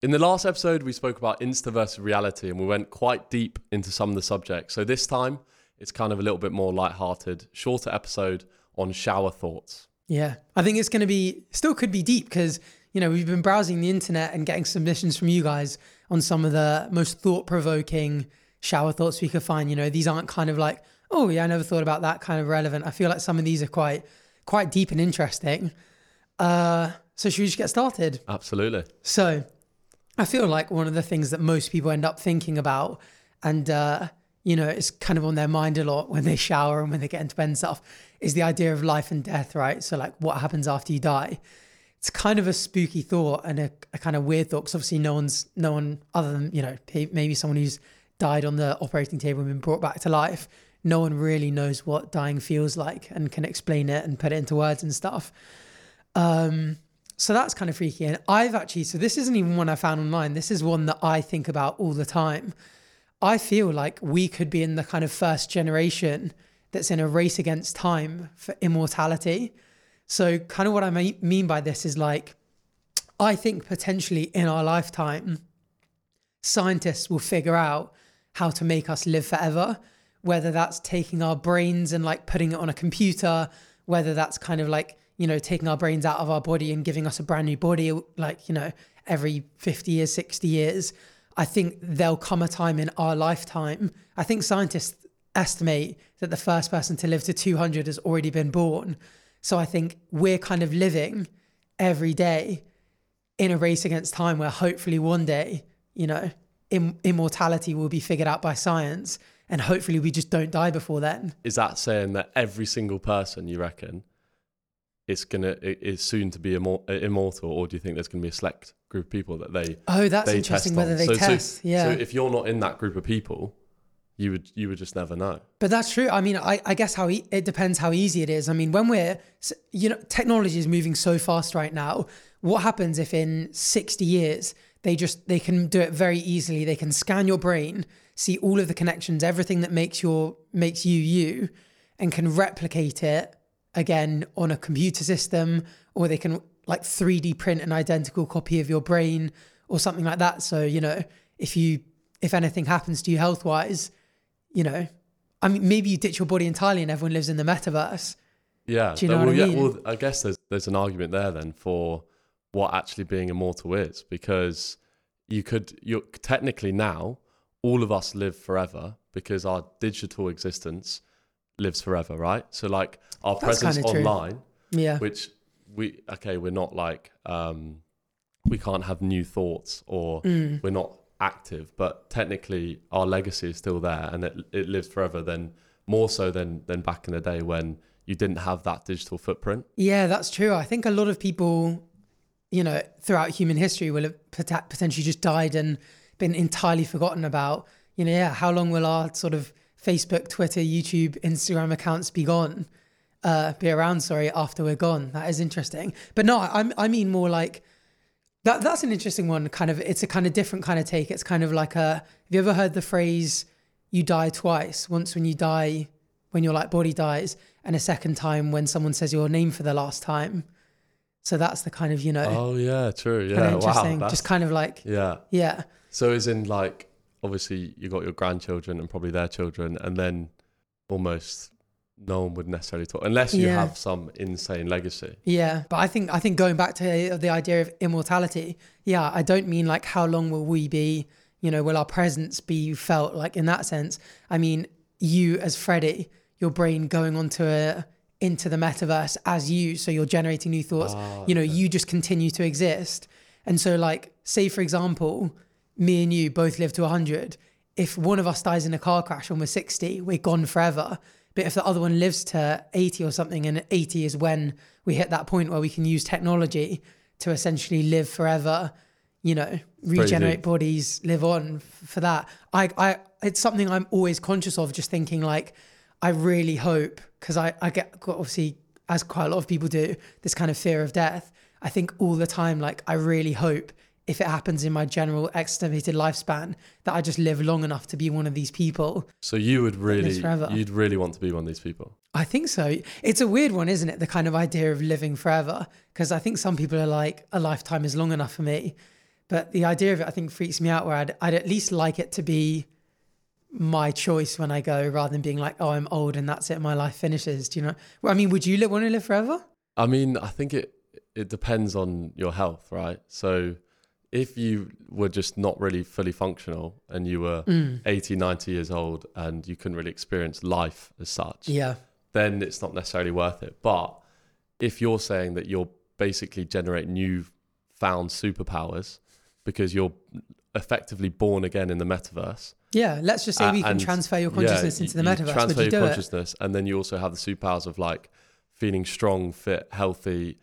In the last episode, we spoke about Insta versus reality and we went quite deep into some of the subjects. So this time, it's kind of a little bit more light-hearted, shorter episode on shower thoughts. Yeah, I think it's going to be still could be deep because you know we've been browsing the internet and getting submissions from you guys on some of the most thought-provoking shower thoughts we could find. You know, these aren't kind of like, oh yeah, I never thought about that kind of relevant. I feel like some of these are quite quite deep and interesting. Uh, so should we just get started? Absolutely. So, I feel like one of the things that most people end up thinking about, and uh, you know, it's kind of on their mind a lot when they shower and when they get into bed and stuff, is the idea of life and death, right? So, like, what happens after you die? It's kind of a spooky thought and a, a kind of weird thought because obviously no one's no one other than you know maybe someone who's died on the operating table and been brought back to life. No one really knows what dying feels like and can explain it and put it into words and stuff. Um, so that's kind of freaky. And I've actually, so this isn't even one I found online. This is one that I think about all the time. I feel like we could be in the kind of first generation that's in a race against time for immortality. So, kind of what I mean by this is like, I think potentially in our lifetime, scientists will figure out how to make us live forever, whether that's taking our brains and like putting it on a computer, whether that's kind of like, you know, taking our brains out of our body and giving us a brand new body, like, you know, every 50 years, 60 years. I think there'll come a time in our lifetime. I think scientists estimate that the first person to live to 200 has already been born. So I think we're kind of living every day in a race against time where hopefully one day, you know, Im- immortality will be figured out by science and hopefully we just don't die before then. Is that saying that every single person you reckon it's gonna it is soon to be immortal, or do you think there's gonna be a select group of people that they? Oh, that's they interesting. Whether they so, test, so, yeah. So if you're not in that group of people, you would you would just never know. But that's true. I mean, I, I guess how e- it depends how easy it is. I mean, when we're you know technology is moving so fast right now. What happens if in sixty years they just they can do it very easily? They can scan your brain, see all of the connections, everything that makes your makes you you, and can replicate it again on a computer system, or they can like 3D print an identical copy of your brain or something like that. So, you know, if you if anything happens to you health wise, you know, I mean maybe you ditch your body entirely and everyone lives in the metaverse. Yeah. Do you know well, what I mean? Yeah, well, I guess there's there's an argument there then for what actually being immortal is because you could you're technically now all of us live forever because our digital existence lives forever, right? So like our That's presence online, yeah, which we okay, we're not like um, we can't have new thoughts or mm. we're not active, but technically our legacy is still there and it it lives forever. Then more so than than back in the day when you didn't have that digital footprint. Yeah, that's true. I think a lot of people, you know, throughout human history will have potentially just died and been entirely forgotten about. You know, yeah, how long will our sort of Facebook, Twitter, YouTube, Instagram accounts be gone, uh, be around, sorry, after we're gone. That is interesting. But no, I, I mean more like that. That's an interesting one. Kind of, it's a kind of different kind of take. It's kind of like a. Have you ever heard the phrase "you die twice"? Once when you die, when your like body dies, and a second time when someone says your name for the last time. So that's the kind of you know. Oh yeah, true. Yeah, interesting. Wow, Just kind of like yeah, yeah. So is in like obviously you got your grandchildren and probably their children, and then almost no one would necessarily talk unless you yeah. have some insane legacy. Yeah, but I think I think going back to the idea of immortality, yeah, I don't mean like how long will we be, you know, will our presence be felt like in that sense. I mean, you as Freddie, your brain going onto a into the metaverse as you, so you're generating new thoughts. Ah, you know, okay. you just continue to exist. And so like say for example, me and you both live to 100, if one of us dies in a car crash when we're 60, we're gone forever. But if the other one lives to 80 or something, and 80 is when we hit that point where we can use technology to essentially live forever, you know, regenerate bodies, live on for that. I, I, it's something I'm always conscious of, just thinking like, I really hope, because I, I get obviously, as quite a lot of people do, this kind of fear of death. I think all the time, like, I really hope if it happens in my general estimated lifespan that I just live long enough to be one of these people. So you would really you'd really want to be one of these people. I think so. It's a weird one, isn't it? The kind of idea of living forever because I think some people are like a lifetime is long enough for me. But the idea of it, I think, freaks me out. Where I'd, I'd at least like it to be my choice when I go, rather than being like, "Oh, I'm old and that's it, my life finishes." Do you know? Well, I mean, would you li- want to live forever? I mean, I think it it depends on your health, right? So if you were just not really fully functional and you were Mm. 80, 90 years old and you couldn't really experience life as such, Yeah. then it's not necessarily worth it. But if you're saying that you're basically generate new found superpowers because you're effectively born again in the metaverse, Yeah. Let's just say Uh, we can transfer your consciousness you- into the you metaverse. Transfer you your do it? consciousness, and then you also have the superpowers of like feeling strong, fit, healthy,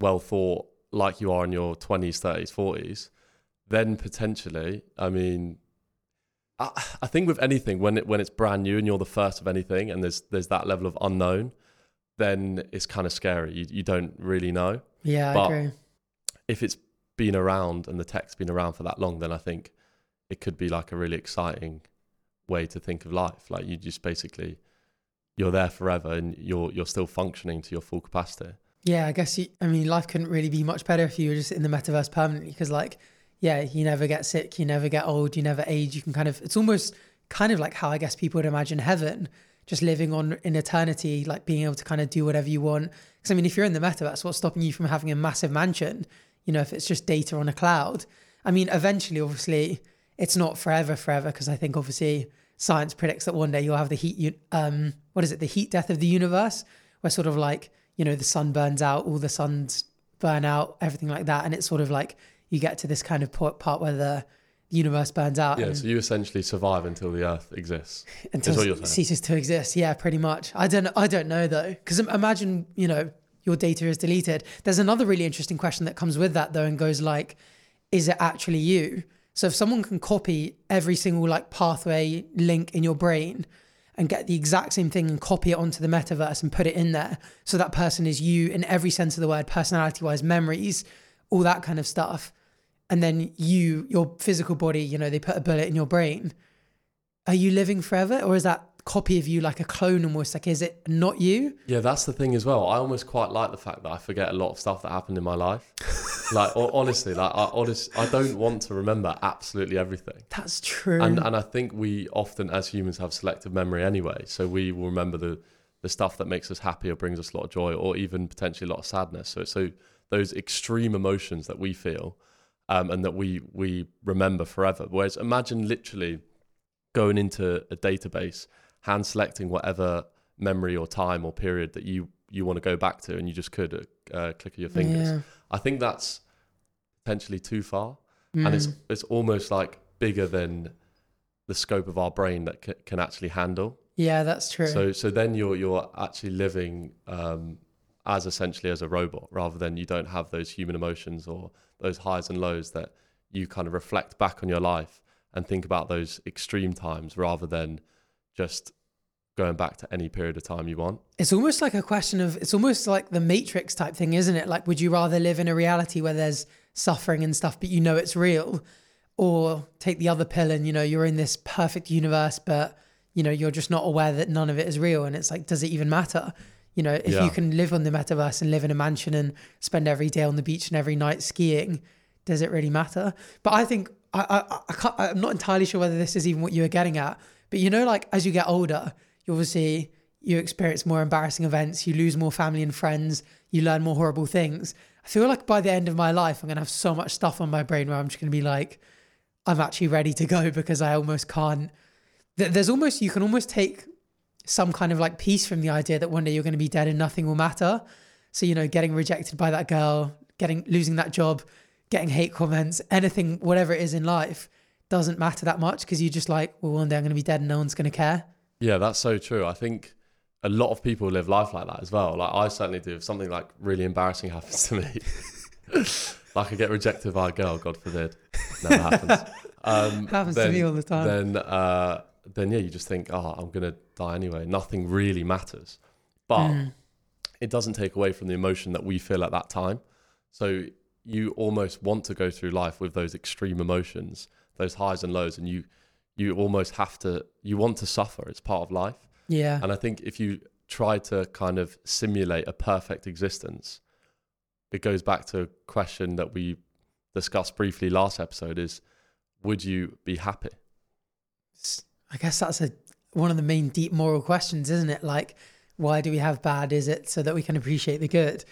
well thought, like you are in your twenties, thirties, forties. Then potentially, I mean, I, I think with anything when it when it's brand new and you're the first of anything, and there's there's that level of unknown, then it's kind of scary. You you don't really know. Yeah, I agree. If it's been around and the tech's been around for that long, then I think it could be like a really exciting way to think of life. Like you just basically you're there forever and you're you're still functioning to your full capacity. Yeah, I guess you, I mean, life couldn't really be much better if you were just in the metaverse permanently because, like, yeah, you never get sick, you never get old, you never age. You can kind of, it's almost kind of like how I guess people would imagine heaven, just living on in eternity, like being able to kind of do whatever you want. Because, I mean, if you're in the metaverse, what's stopping you from having a massive mansion? You know, if it's just data on a cloud. I mean, eventually, obviously, it's not forever, forever, because I think obviously science predicts that one day you'll have the heat, um, what is it, the heat death of the universe, where sort of like, you know, the sun burns out, all the suns burn out, everything like that. And it's sort of like you get to this kind of part where the universe burns out Yeah, so you essentially survive until the earth exists. until it ceases to exist. Yeah, pretty much. I don't, I don't know though, because imagine, you know, your data is deleted. There's another really interesting question that comes with that though, and goes like, is it actually you? So if someone can copy every single like pathway link in your brain and get the exact same thing and copy it onto the metaverse and put it in there, so that person is you in every sense of the word, personality wise, memories, all that kind of stuff. And then you, your physical body, you know, they put a bullet in your brain. Are you living forever, or is that copy of you like a clone almost? Like, is it not you? Yeah, that's the thing as well. I almost quite like the fact that I forget a lot of stuff that happened in my life. like ho- honestly, like I honest, I don't want to remember absolutely everything. That's true. And and I think we often as humans have selective memory anyway. So we will remember the the stuff that makes us happy or brings us a lot of joy or even potentially a lot of sadness. So so those extreme emotions that we feel um, and that we we remember forever. Whereas imagine literally going into a database, hand selecting whatever memory or time or period that you you want to go back to, and you just could uh, uh, click of your fingers. Yeah. I think that's potentially too far and it's Mm. it's almost like bigger than the scope of our brain that c- can actually handle. yeah, that's true. So so then you're you're actually living um, as essentially as a robot rather than you don't have those human emotions or those highs and lows that you kind of reflect back on your life and think about those extreme times rather than just going back to any period of time you want. It's almost like a question of it's almost like the Matrix type thing, isn't it? Like, would you rather live in a reality where there's suffering and stuff, but you know it's real, or take the other pill and you know you're in this perfect universe, but you know you're just not aware that none of it is real, and it's like, does it even matter? You know, if Yeah. you can live on the metaverse and live in a mansion and spend every day on the beach and every night skiing, does it really matter? But I think I, I, I can't, I'm not entirely sure whether this is even what you were getting at. But you know, like as you get older, you obviously you experience more embarrassing events, you lose more family and friends, you learn more horrible things. I feel like by the end of my life, I'm gonna have so much stuff on my brain where I'm just gonna be like, I'm actually ready to go because I almost can't. There's almost you can almost take some kind of like peace from the idea that one day you're going to be dead and nothing will matter. So you know, getting rejected by that girl, getting losing that job, getting hate comments, anything, whatever it is in life, doesn't matter that much because you're just like, well, one day I'm going to be dead and no one's going to care. Yeah, that's so true. I think a lot of people live life like that as well. Like I certainly do. If something like really embarrassing happens to me, like I get rejected by a girl, God forbid, never happens. Um, Happens then, to me all the time. Then, uh, then yeah, you just think, oh, I'm gonna die anyway. Nothing really matters, but Mm. it doesn't take away from the emotion that we feel at that time. So you almost want to go through life with those extreme emotions, those highs and lows, and you you almost have to you want to suffer. It's part of life. yeah, And I think if you try to kind of simulate a perfect existence, it goes back to a question that we discussed briefly last episode is would you be happy? I guess that's a one of the main deep moral questions, isn't it? Like, why do we have bad? Is it so that we can appreciate the good?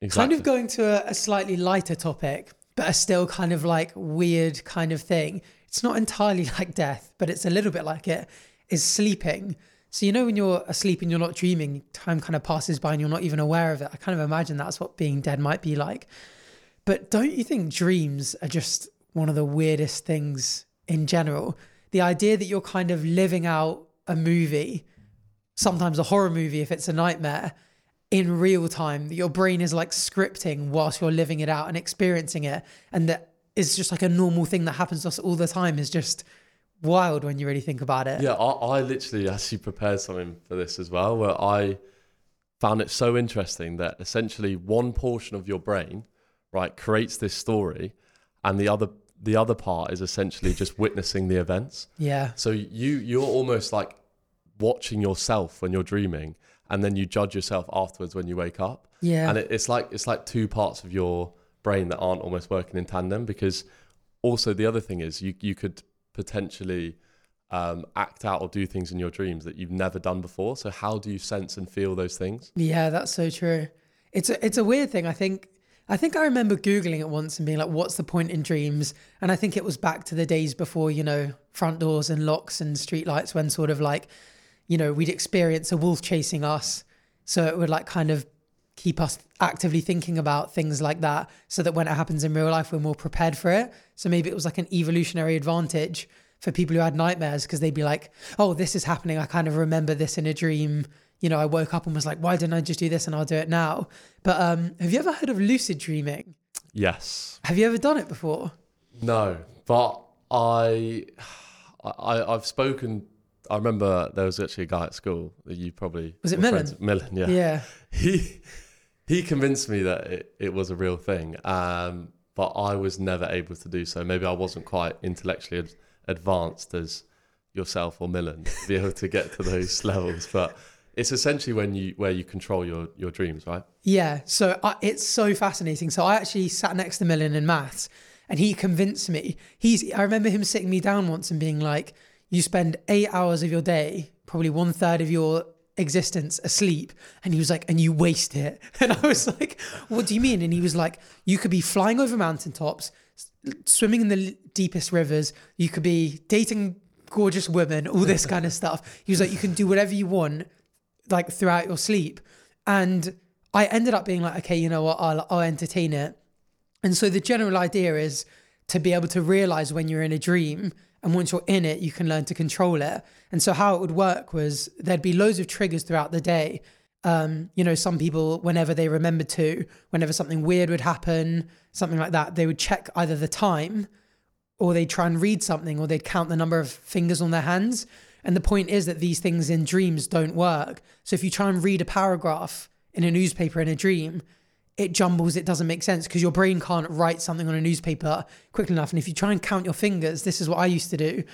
Exactly. Kind of going to a, a slightly lighter topic, but a still kind of like weird kind of thing. It's not entirely like death, but it's a little bit like it. Is sleeping. So you know when you're asleep and you're not dreaming, time kind of passes by and you're not even aware of it. I kind of imagine that's what being dead might be like. But don't you think dreams are just one of the weirdest things in general? The idea that you're kind of living out a movie, sometimes a horror movie if it's a nightmare, in real time, that your brain is like scripting whilst you're living it out and experiencing it. And that is just like a normal thing that happens to us all the time is just wild when you really think about it. Yeah, I, I literally actually prepared something for this as well, where I found it so interesting that essentially one portion of your brain, right, creates this story, and the other the other part is essentially just witnessing the events. Yeah. So you you're almost like watching yourself when you're dreaming, and then you judge yourself afterwards when you wake up. Yeah. And it, it's like it's like two parts of your brain that aren't almost working in tandem because also the other thing is you you could potentially um, act out or do things in your dreams that you've never done before. So how do you sense and feel those things? Yeah, that's so true. It's a, it's a weird thing. I think I think I remember googling it once and being like, "What's the point in dreams?" And I think it was back to the days before you know front doors and locks and streetlights, when sort of like you know we'd experience a wolf chasing us, so it would like kind of keep us actively thinking about things like that, so that when it happens in real life, we're more prepared for it. So maybe it was like an evolutionary advantage for people who had nightmares because they'd be like, "Oh, this is happening. I kind of remember this in a dream." you know, I woke up and was like, why didn't I just do this and I'll do it now? But um, have you ever heard of lucid dreaming? Yes. Have you ever done it before? No, but I, I I've spoken. I remember there was actually a guy at school that you probably Was it Millen? friends- Millen, yeah. Yeah. He he convinced me that it, it was a real thing, um, but I was never able to do so. Maybe I wasn't quite intellectually ad- advanced as yourself or Millen to be able to get to those levels. But it's essentially when you where you control your your dreams, right? Yeah. So I, it's so fascinating. So I actually sat next to Millen in maths and he convinced me. He's, I remember him sitting me down once and being like, you spend eight hours of your day, probably one third of your existence asleep. And he was like, and you waste it. And I was like, what do you mean? And he was like, you could be flying over mountaintops, swimming in the deepest rivers. You could be dating gorgeous women, all this kind of stuff. He was like, you can do whatever you want, like throughout your sleep. And I ended up being like, okay, you know what, I'll, I'll entertain it. And so the general idea is to be able to realize when you're in a dream and once you're in it, you can learn to control it. And so how it would work was there'd be loads of triggers throughout the day. Um, you know, some people, whenever they remember to, whenever something weird would happen, something like that, they would check either the time or they'd try and read something or they'd count the number of fingers on their hands. And the point is that these things in dreams don't work. So if you try and read a paragraph in a newspaper in a dream, it jumbles, it doesn't make sense because your brain can't write something on a newspaper quickly enough. And if you try and count your fingers, this is what I used to do.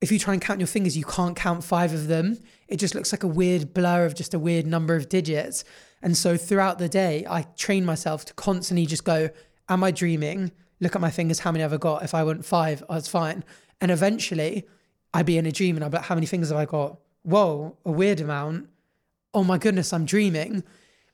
If you try and count your fingers, you can't count five of them. It just looks like a weird blur of just a weird number of digits. And so throughout the day, I train myself to constantly just go, Am I dreaming? Look at my fingers, how many have I got? If I went five, oh, I was fine. And eventually, I'd be in a dream and I'd be like, How many fingers have I got? Whoa, a weird amount. Oh my goodness, I'm dreaming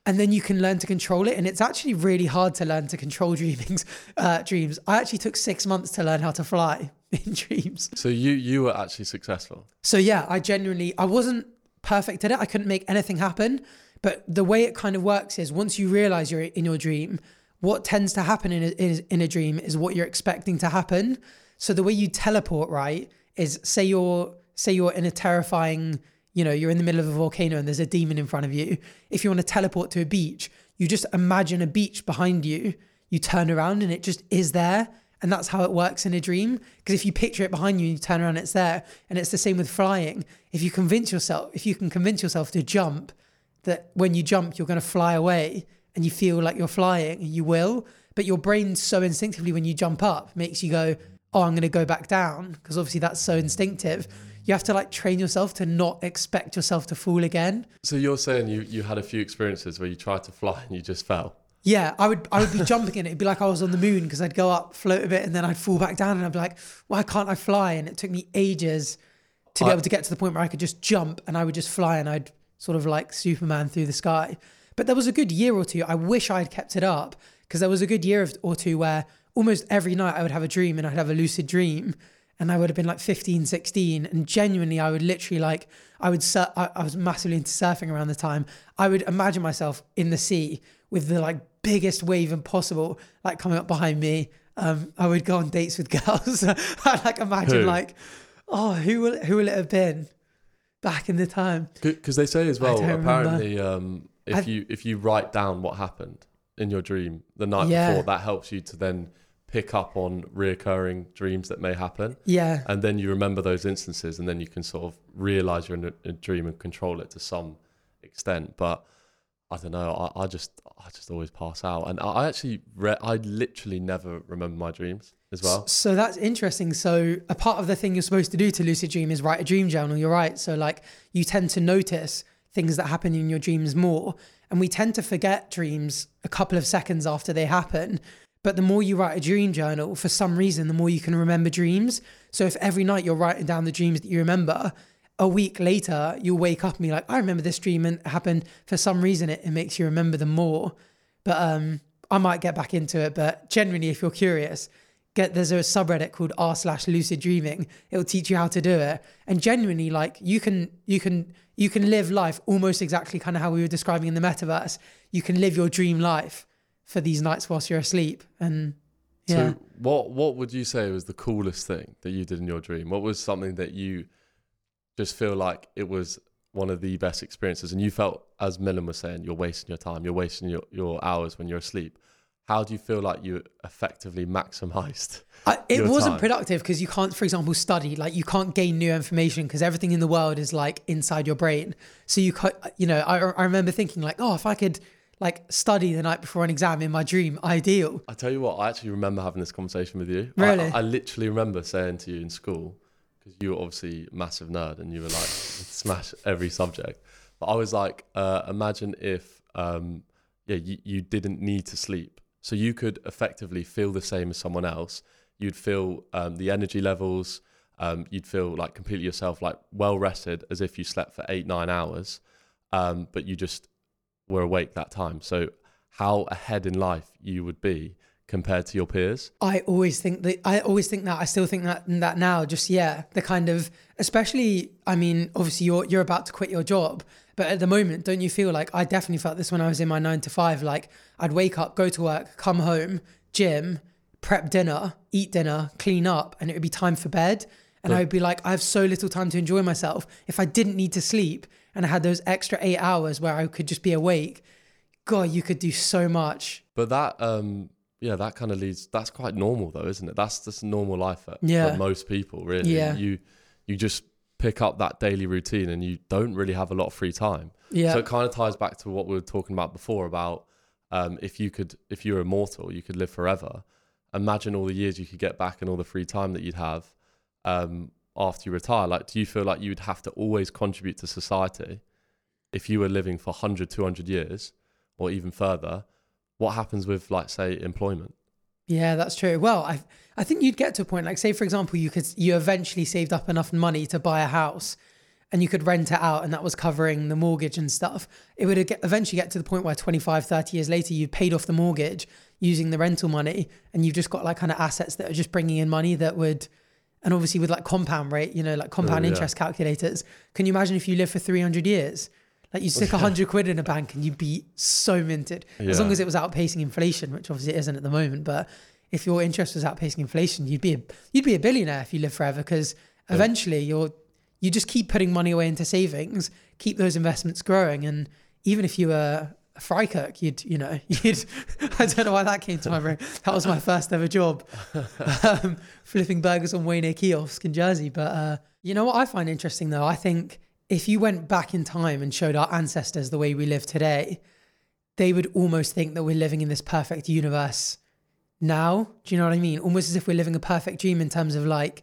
and then you can learn to control it. And it's actually really hard to learn to control dreamings, uh, dreams. I actually took six months to learn how to fly in dreams. So you you were actually successful. So yeah, I genuinely I wasn't perfect at it. I couldn't make anything happen. But the way it kind of works is once you realize you're in your dream, what tends to happen in a, in in a dream is what you're expecting to happen. So the way you teleport, right, is say you're say you're in a terrifying you know, you're in the middle of a volcano and there's a demon in front of you. If you want to teleport to a beach, you just imagine a beach behind you. You turn around and it just is there. And that's how it works in a dream. Because if you picture it behind you, and you turn around, it's there. And it's the same with flying. If you convince yourself, if you can convince yourself to jump, that when you jump, you're going to fly away and you feel like you're flying, you will. But your brain so instinctively when you jump up makes you go, oh, I'm going to go back down. Because obviously that's so instinctive you have to like train yourself to not expect yourself to fall again. So you're saying you you had a few experiences where you tried to fly and you just fell. Yeah, I would I would be jumping in it. It'd be like I was on the moon because I'd go up, float a bit, and then I'd fall back down, and I'd be like, why can't I fly? And it took me ages to be I- able to get to the point where I could just jump and I would just fly and I'd sort of like Superman through the sky. But there was a good year or two. I wish I had kept it up because there was a good year or two where almost every night I would have a dream and I'd have a lucid dream and I would have been like 15, 16. And genuinely, I would literally like, I would, sur- I, I was massively into surfing around the time. I would imagine myself in the sea with the like biggest wave impossible, like coming up behind me. Um, I would go on dates with girls. I like imagine Who? like, oh, who will, who will it have been back in the time? Because they say as well, apparently, um, if I've- you if you write down what happened in your dream the night Yeah. before, that helps you to then pick up on reoccurring dreams that may happen, Yeah. and then you remember those instances, and then you can sort of realize you're in a, a dream and control it to some extent. But I don't know. I, I just I just always pass out, and I, I actually re- I literally never remember my dreams as well. So that's interesting. So a part of the thing you're supposed to do to lucid dream is write a dream journal. You're right. So like you tend to notice things that happen in your dreams more, and we tend to forget dreams a couple of seconds after they happen. But the more you write a dream journal, for some reason, the more you can remember dreams. So if every night you're writing down the dreams that you remember, a week later you'll wake up and be like, I remember this dream and it happened. For some reason, it, it makes you remember them more. But um, I might get back into it. But generally, if you're curious, get there's a subreddit called r slash lucid dreaming. It'll teach you how to do it. And genuinely, like you can you can you can live life almost exactly kind of how we were describing in the metaverse. You can live your dream life for these nights whilst you're asleep. And yeah. So what what would you say was the coolest thing that you did in your dream? What was something that you just feel like it was one of the best experiences and you felt as Millen was saying, you're wasting your time, you're wasting your, your hours when you're asleep. How do you feel like you effectively maximized? I, it wasn't time. productive because you can't, for example, study. Like you can't gain new information because everything in the world is like inside your brain. So you, can't, you know, I, I remember thinking like, oh, if I could like study the night before an exam in my dream, ideal. I tell you what, I actually remember having this conversation with you. I- Really? I, I literally remember saying to you in school, because you were obviously a massive nerd and you were like, smash every subject. But I was like, uh, imagine if, um, yeah, you, you didn't need to sleep. So you could effectively feel the same as someone else. You'd feel um, the energy levels. Um, you'd feel like completely yourself, like well rested, as if you slept for eight, nine hours. Um, but you just were awake that time. So how ahead in life you would be compared to your peers. I always think that I always think that I still think that that now just yeah the kind of especially I mean obviously you're you're about to quit your job but at the moment don't you feel like I definitely felt this when I was in my 9 to 5 like I'd wake up go to work come home gym prep dinner eat dinner clean up and it would be time for bed and I would be like I have so little time to enjoy myself if I didn't need to sleep and I had those extra 8 hours where I could just be awake god you could do so much But that, um, yeah, that kind of leads. That's quite normal, though, isn't it? That's just normal life for, Yeah. for most people, really. Yeah. You you just pick up that daily routine, and you don't really have a lot of free time. yeah So it kind of ties back to what we were talking about before about um, if you could, if you were immortal, you could live forever. Imagine all the years you could get back and all the free time that you'd have um, after you retire. Like, do you feel like you'd have to always contribute to society if you were living for 100, 200 years or even further? What happens with, like, say, employment? Yeah, that's true. Well, I I think you'd get to a point like say for example you could you eventually saved up enough money to buy a house and you could rent it out and that was covering the mortgage and stuff. It would eventually get to the point where 25 30 years later you paid off the mortgage using the rental money and you've just got like kind of assets that are just bringing in money that would and obviously with like compound rate, you know, like compound yeah. interest calculators. Can you imagine if you live for 300 years? Like you stick a 100 quid in a bank and you'd be so minted as long as it was outpacing inflation, which obviously it isn't at the moment. But if your interest was outpacing inflation, you'd be a, you'd be a billionaire if you live forever because eventually you're you just keep putting money away into savings, keep those investments growing, and even if you were cook, you'd you know you'd I don't know why that came to my brain. That was my first ever job, um, flipping burgers on Wayne kiosk in Jersey. But uh, you know what I find interesting though, I think if you went back in time and showed our ancestors the way we live today, they would almost think that we're living in this perfect universe now. Do you know what I mean? Almost as if we're living a perfect dream in terms of like,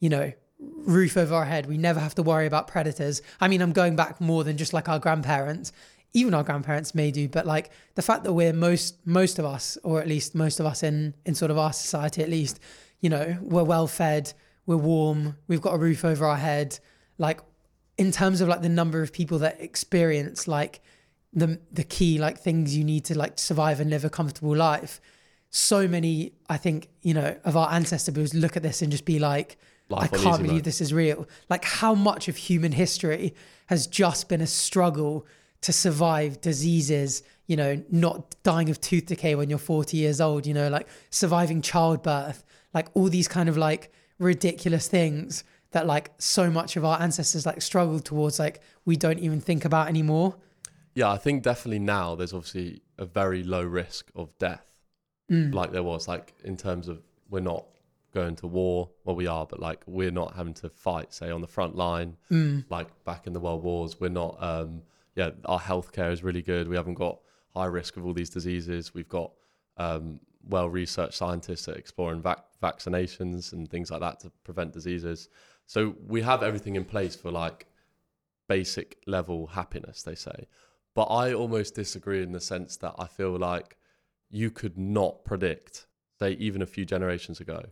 you know, roof over our head. We never have to worry about predators. I mean, I'm going back more than just like our grandparents. Even our grandparents may do, but like the fact that we're most most of us, or at least most of us in in sort of our society, at least, you know, we're well fed, we're warm, we've got a roof over our head. Like in terms of like the number of people that experience like the the key like things you need to like survive and live a comfortable life. So many, I think, you know, of our ancestors look at this and just be like, Life I can't believe this is real. Like how much of human history has just been a struggle to survive diseases, you know, not dying of tooth decay when you're 40 years old, you know, like surviving childbirth, like all these kind of like ridiculous things that like so much of our ancestors like struggled towards like we don't even think about anymore. Yeah, I think definitely now there's obviously a very low risk of death, Mm. like there was, like in terms of we're not going to war. Well, we are, but like we're not having to fight, say, on the front line, Mm. like back in the world wars. We're not, um, yeah, our healthcare is really good. We haven't got high risk of all these diseases. We've got um, well researched scientists that are exploring vac- vaccinations and things like that to prevent diseases. So we have everything in place for like basic level happiness, they say. But I almost disagree in the sense that I feel like you could not predict, say, even a few generations ago,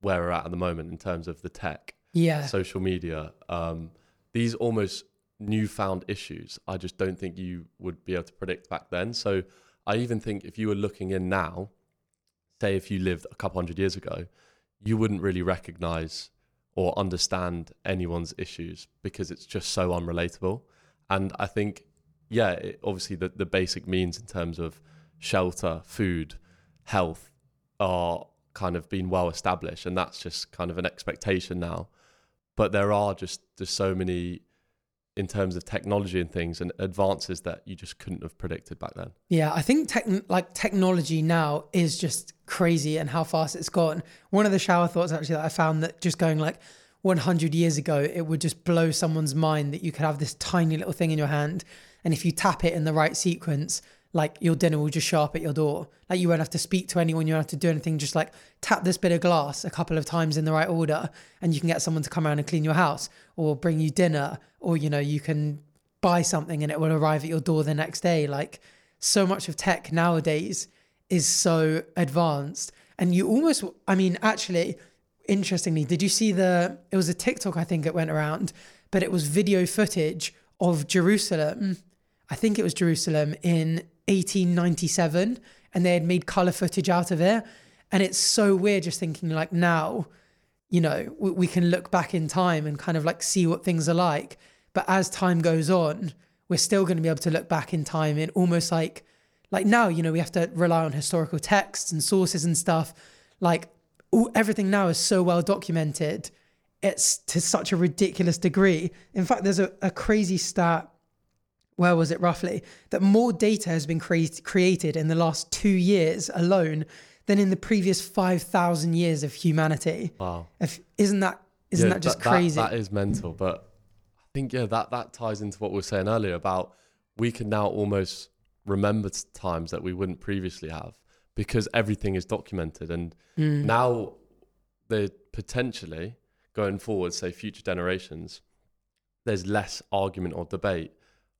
where we're at at the moment in terms of the tech, Yeah. social media, um, these almost newfound issues. I just don't think you would be able to predict back then. So I even think if you were looking in now, say if you lived a couple hundred years ago, you wouldn't really recognize or understand anyone's issues because it's just so unrelatable. And I think, yeah, it, obviously the, the basic means in terms of shelter, food, health are kind of been well established, and that's just kind of an expectation now. But there are just just so many in terms of technology and things and advances that you just couldn't have predicted back then. Yeah, I think tech, like technology now is just crazy and how fast it's gone. One of the shower thoughts actually that I found that just going like 100 years ago, it would just blow someone's mind that you could have this tiny little thing in your hand, and if you tap it in the right sequence, like your dinner will just show up at your door. Like you won't have to speak to anyone, you won't have to do anything. Just like tap this bit of glass a couple of times in the right order, and you can get someone to come around and clean your house or bring you dinner, or you know you can buy something and it will arrive at your door the next day. Like so much of tech nowadays is so advanced. And you almost, I mean, actually, interestingly, did you see the, it was a TikTok, I think it went around, but it was video footage of Jerusalem. I think it was Jerusalem in 1897 and they had made color footage out of it. And it's so weird just thinking like now, you know, we, we can look back in time and kind of like see what things are like. But as time goes on, we're still going to be able to look back in time in almost like, like now, you know, we have to rely on historical texts and sources and stuff. Like all, everything now is so well documented. It's to such a ridiculous degree. In fact, there's a, a crazy stat. Where was it roughly? That more data has been create, created in the last two years alone than in the previous 5,000 years of humanity. Wow. If, isn't that isn't Yeah, that just that- crazy? that is mental. But I think yeah, that that ties into what we were saying earlier about we can now almost remember times that we wouldn't previously have because everything is documented, and Mm. now they potentially going forward, say future generations, there's less argument or debate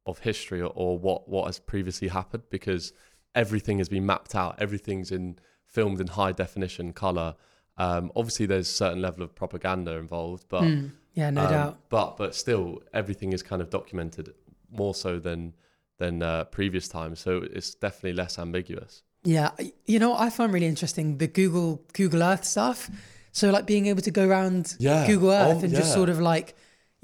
of history or, or what what has previously happened because everything has been mapped out. Everything's in filmed in high definition color. Um, obviously, there's a certain level of propaganda involved, but Mm. Yeah, no um, doubt. But but still, everything is kind of documented more so than than uh, previous times. So it's definitely less ambiguous. Yeah, you know what I find really interesting the Google Google Earth stuff. So like being able to go around Yeah. Google Earth Oh, and just sort of like,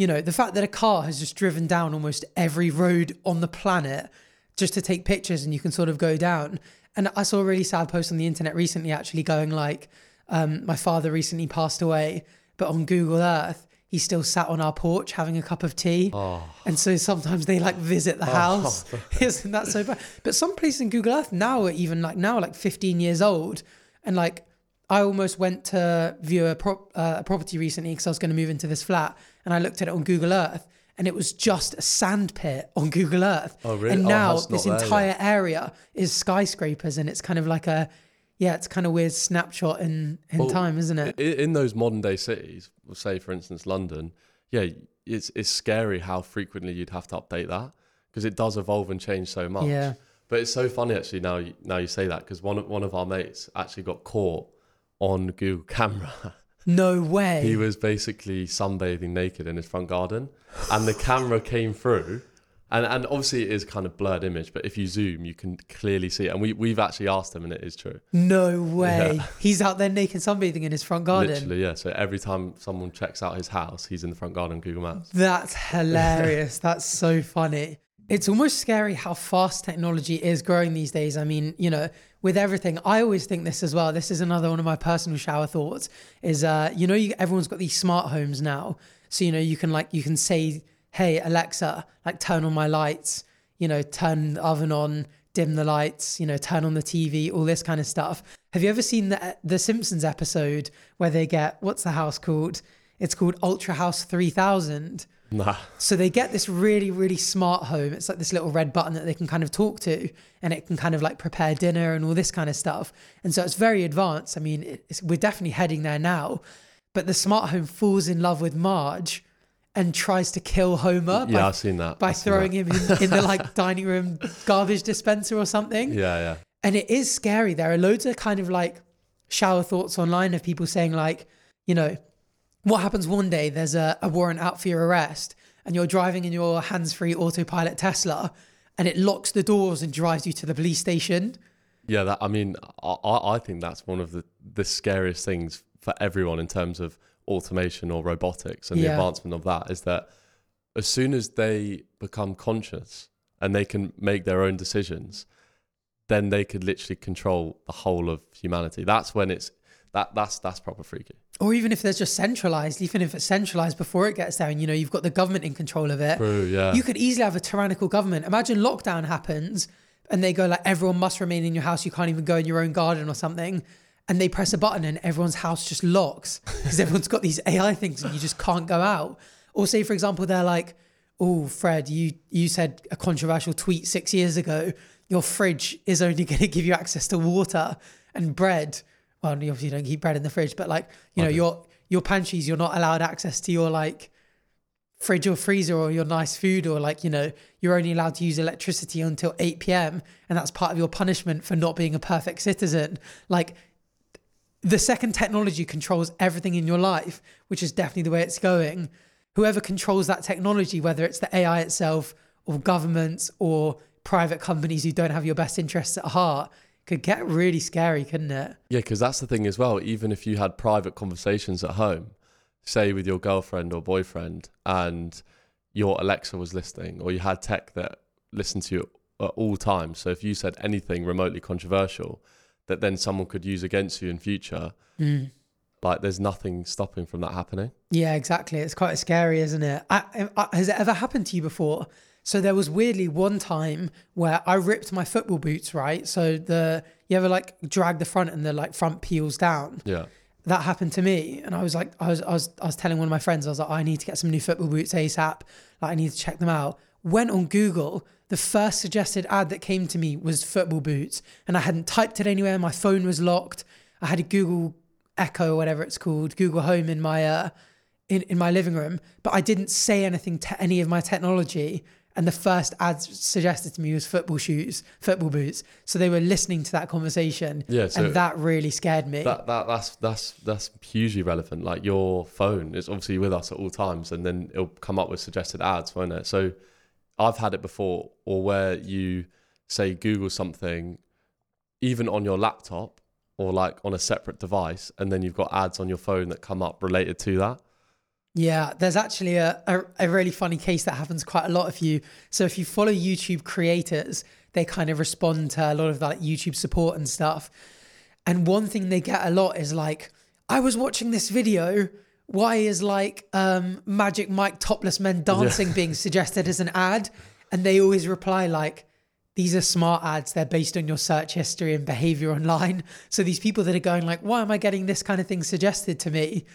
you know, the fact that a car has just driven down almost every road on the planet just to take pictures and you can sort of go down. And I saw a really sad post on the internet recently actually going like, um, my father recently passed away, but on Google Earth, he still sat on our porch having a cup of tea. Oh, And so sometimes they like visit the house. Isn't that so bad? But some places in Google Earth now are even like now like 15 years old. And like I almost went to view a, prop, uh, a property recently because I was going to move into this flat and I looked at it on Google Earth and it was just a sand pit on Google Earth. Oh, really? And Oh, now not this there yet. entire area is skyscrapers and it's kind of like a, yeah, it's kind of weird snapshot in, in Well, time, isn't it? in those modern day cities, say for instance London, yeah, it's it's scary how frequently you'd have to update that because it does evolve and change so much. Yeah. But it's so funny actually now you, now you say that because one of, one of our mates actually got caught on Google camera. No way. he was basically sunbathing naked in his front garden, and the camera came through. And, and obviously it is kind of blurred image, but if you zoom, you can clearly see it. And we, we've actually asked him, and it is true. no way. Yeah. He's out there naked sunbathing in his front garden. Literally, yeah. So every time someone checks out his house, he's in the front garden Google Maps. That's hilarious. That's so funny. It's almost scary how fast technology is growing these days. I mean, you know, with everything, I always think this as well. This is another one of my personal shower thoughts is, uh, you know, you, everyone's got these smart homes now. So, you know, you can like, you can say, hey, Alexa, like turn on my lights, you know, turn the oven on, dim the lights, you know, turn on the TV, all this kind of stuff. Have you ever seen the, the Simpsons episode where they get, what's the house called? It's called Ultra House 3000. Nah. So they get this really, really smart home. It's like this little red button that they can kind of talk to, and it can kind of like prepare dinner and all this kind of stuff. And so it's very advanced. I mean, it's, we're definitely heading there now. But the smart home falls in love with Marge and tries to kill Homer Yeah, by, I've seen that. by I've throwing that. him in, in the like dining room garbage dispenser or something. Yeah, yeah. And it is scary. There are loads of kind of like shower thoughts online of people saying, like, you know, what happens one day there's a, a warrant out for your arrest and you're driving in your hands free autopilot Tesla and it locks the doors and drives you to the police station. Yeah, that I mean, I, I I think that's one of the, the scariest things for everyone in terms of automation or robotics and the advancement of that is that as soon as they become conscious and they can make their own decisions, then they could literally control the whole of humanity. That's when it's that that's that's proper freaky. Or even if they're just centralized, even if it's centralized before it gets there, and you know, you've got the government in control of it. True, yeah. You could easily have a tyrannical government. Imagine lockdown happens and they go like everyone must remain in your house. You can't even go in your own garden or something. And they press a button and everyone's house just locks because everyone's got these AI things and you just can't go out. Or say, for example, they're like, "Oh, Fred, you you said a controversial tweet six years ago. Your fridge is only going to give you access to water and bread. Well, you obviously don't keep bread in the fridge, but like you know, Okay. your your pantries, you're not allowed access to your like fridge or freezer or your nice food or like you know you're only allowed to use electricity until 8 p.m and that's part of your punishment for not being a perfect citizen like the second technology controls everything in your life which is definitely the way it's going whoever controls that technology whether it's the ai itself or governments or private companies who don't have your best interests at heart could get really scary couldn't it Yeah, because that's the thing as well. Even if you had private conversations at home, say with your girlfriend or boyfriend, and your Alexa was listening, or you had tech that listened to you at all times. So if you said anything remotely controversial that then someone could use against you in future, mm. like there's nothing stopping from that happening. Yeah, exactly. It's quite scary, isn't it? I, I, has it ever happened to you before? So there was weirdly one time where I ripped my football boots, right? So the you ever like drag the front and the like front peels down. Yeah. That happened to me, and I was like, I was, I was, I was telling one of my friends, I was like, I need to get some new football boots ASAP. Like, I need to check them out. Went on Google. The first suggested ad that came to me was football boots, and I hadn't typed it anywhere. My phone was locked. I had a Google Echo whatever it's called, Google Home in my uh, in, in my living room, but I didn't say anything to any of my technology. And the first ad suggested to me was football shoes, football boots. So they were listening to that conversation. Yeah, so- and that really scared me. That, that that's that's that's hugely relevant. Like your phone is obviously with us at all times, and then it'll come up with suggested ads, won't it? So I've had it before, or where you say Google something, even on your laptop or like on a separate device, and then you've got ads on your phone that come up related to that. Yeah, there's actually a, a, a really funny case that happens quite a lot of you. So if you follow YouTube creators, they kind of respond to a lot of that like YouTube support and stuff. And one thing they get a lot is like, I was watching this video. Why is like um, Magic Mike topless men dancing being suggested as an ad? And they always reply like, these are smart ads. They're based on your search history and behavior online. So these people that are going like, why am I getting this kind of thing suggested to me?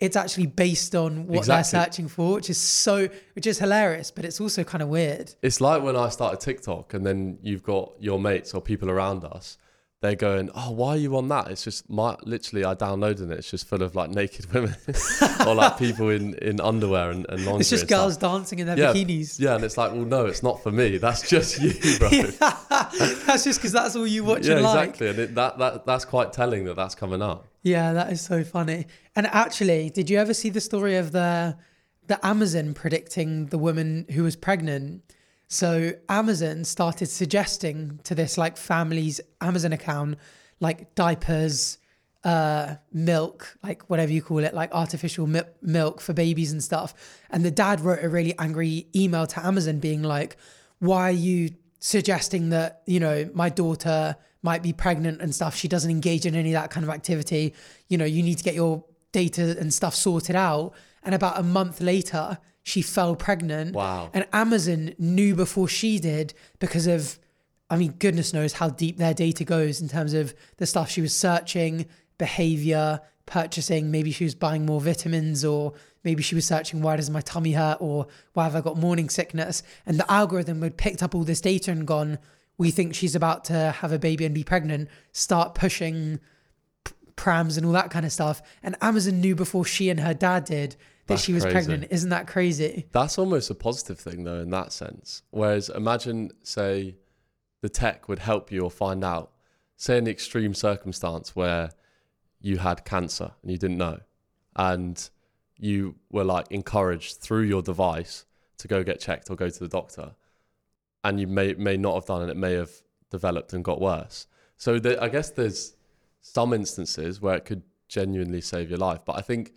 It's actually based on what they're searching for, which is so, which is hilarious, but it's also kind of weird. It's like when I started TikTok, and then you've got your mates or people around us they're going, "Oh, why are you on that?" It's just my literally I downloaded it. It's just full of like naked women or like people in in underwear and, and lingerie. It's just girls dancing in their Yeah, bikinis. Yeah, and it's like, well, no, it's not for me. That's just you, bro. that's just because that's all you watch yeah, and like. exactly. And it, that that that's quite telling that that's coming up. Yeah, that is so funny. And actually, did you ever see the story of the the Amazon predicting the woman who was pregnant? So Amazon started suggesting to this like family's Amazon account like diapers, uh, milk, like whatever you call it, like artificial mi- milk for babies and stuff. And the dad wrote a really angry email to Amazon being like, "Why are you suggesting that you know my daughter might be pregnant and stuff? She doesn't engage in any of that kind of activity. You know, you need to get your data and stuff sorted out." And about a month later, she fell pregnant. Wow. And Amazon knew before she did because of, I mean, goodness knows how deep their data goes in terms of the stuff she was searching, behavior, purchasing. Maybe she was buying more vitamins, or maybe she was searching, why does my tummy hurt, or why have I got morning sickness? And the algorithm had picked up all this data and gone, we think she's about to have a baby and be pregnant, start pushing prams and all that kind of stuff. And Amazon knew before she and her dad did that That's she was crazy. pregnant. Isn't that crazy? That's almost a positive thing, though, in that sense. Whereas imagine, say, the tech would help you or find out, say, an extreme circumstance where you had cancer and you didn't know, and you were like encouraged through your device to go get checked or go to the doctor, and you may may not have done, and it may have developed and got worse. So the, I guess there's some instances where it could genuinely save your life, but I think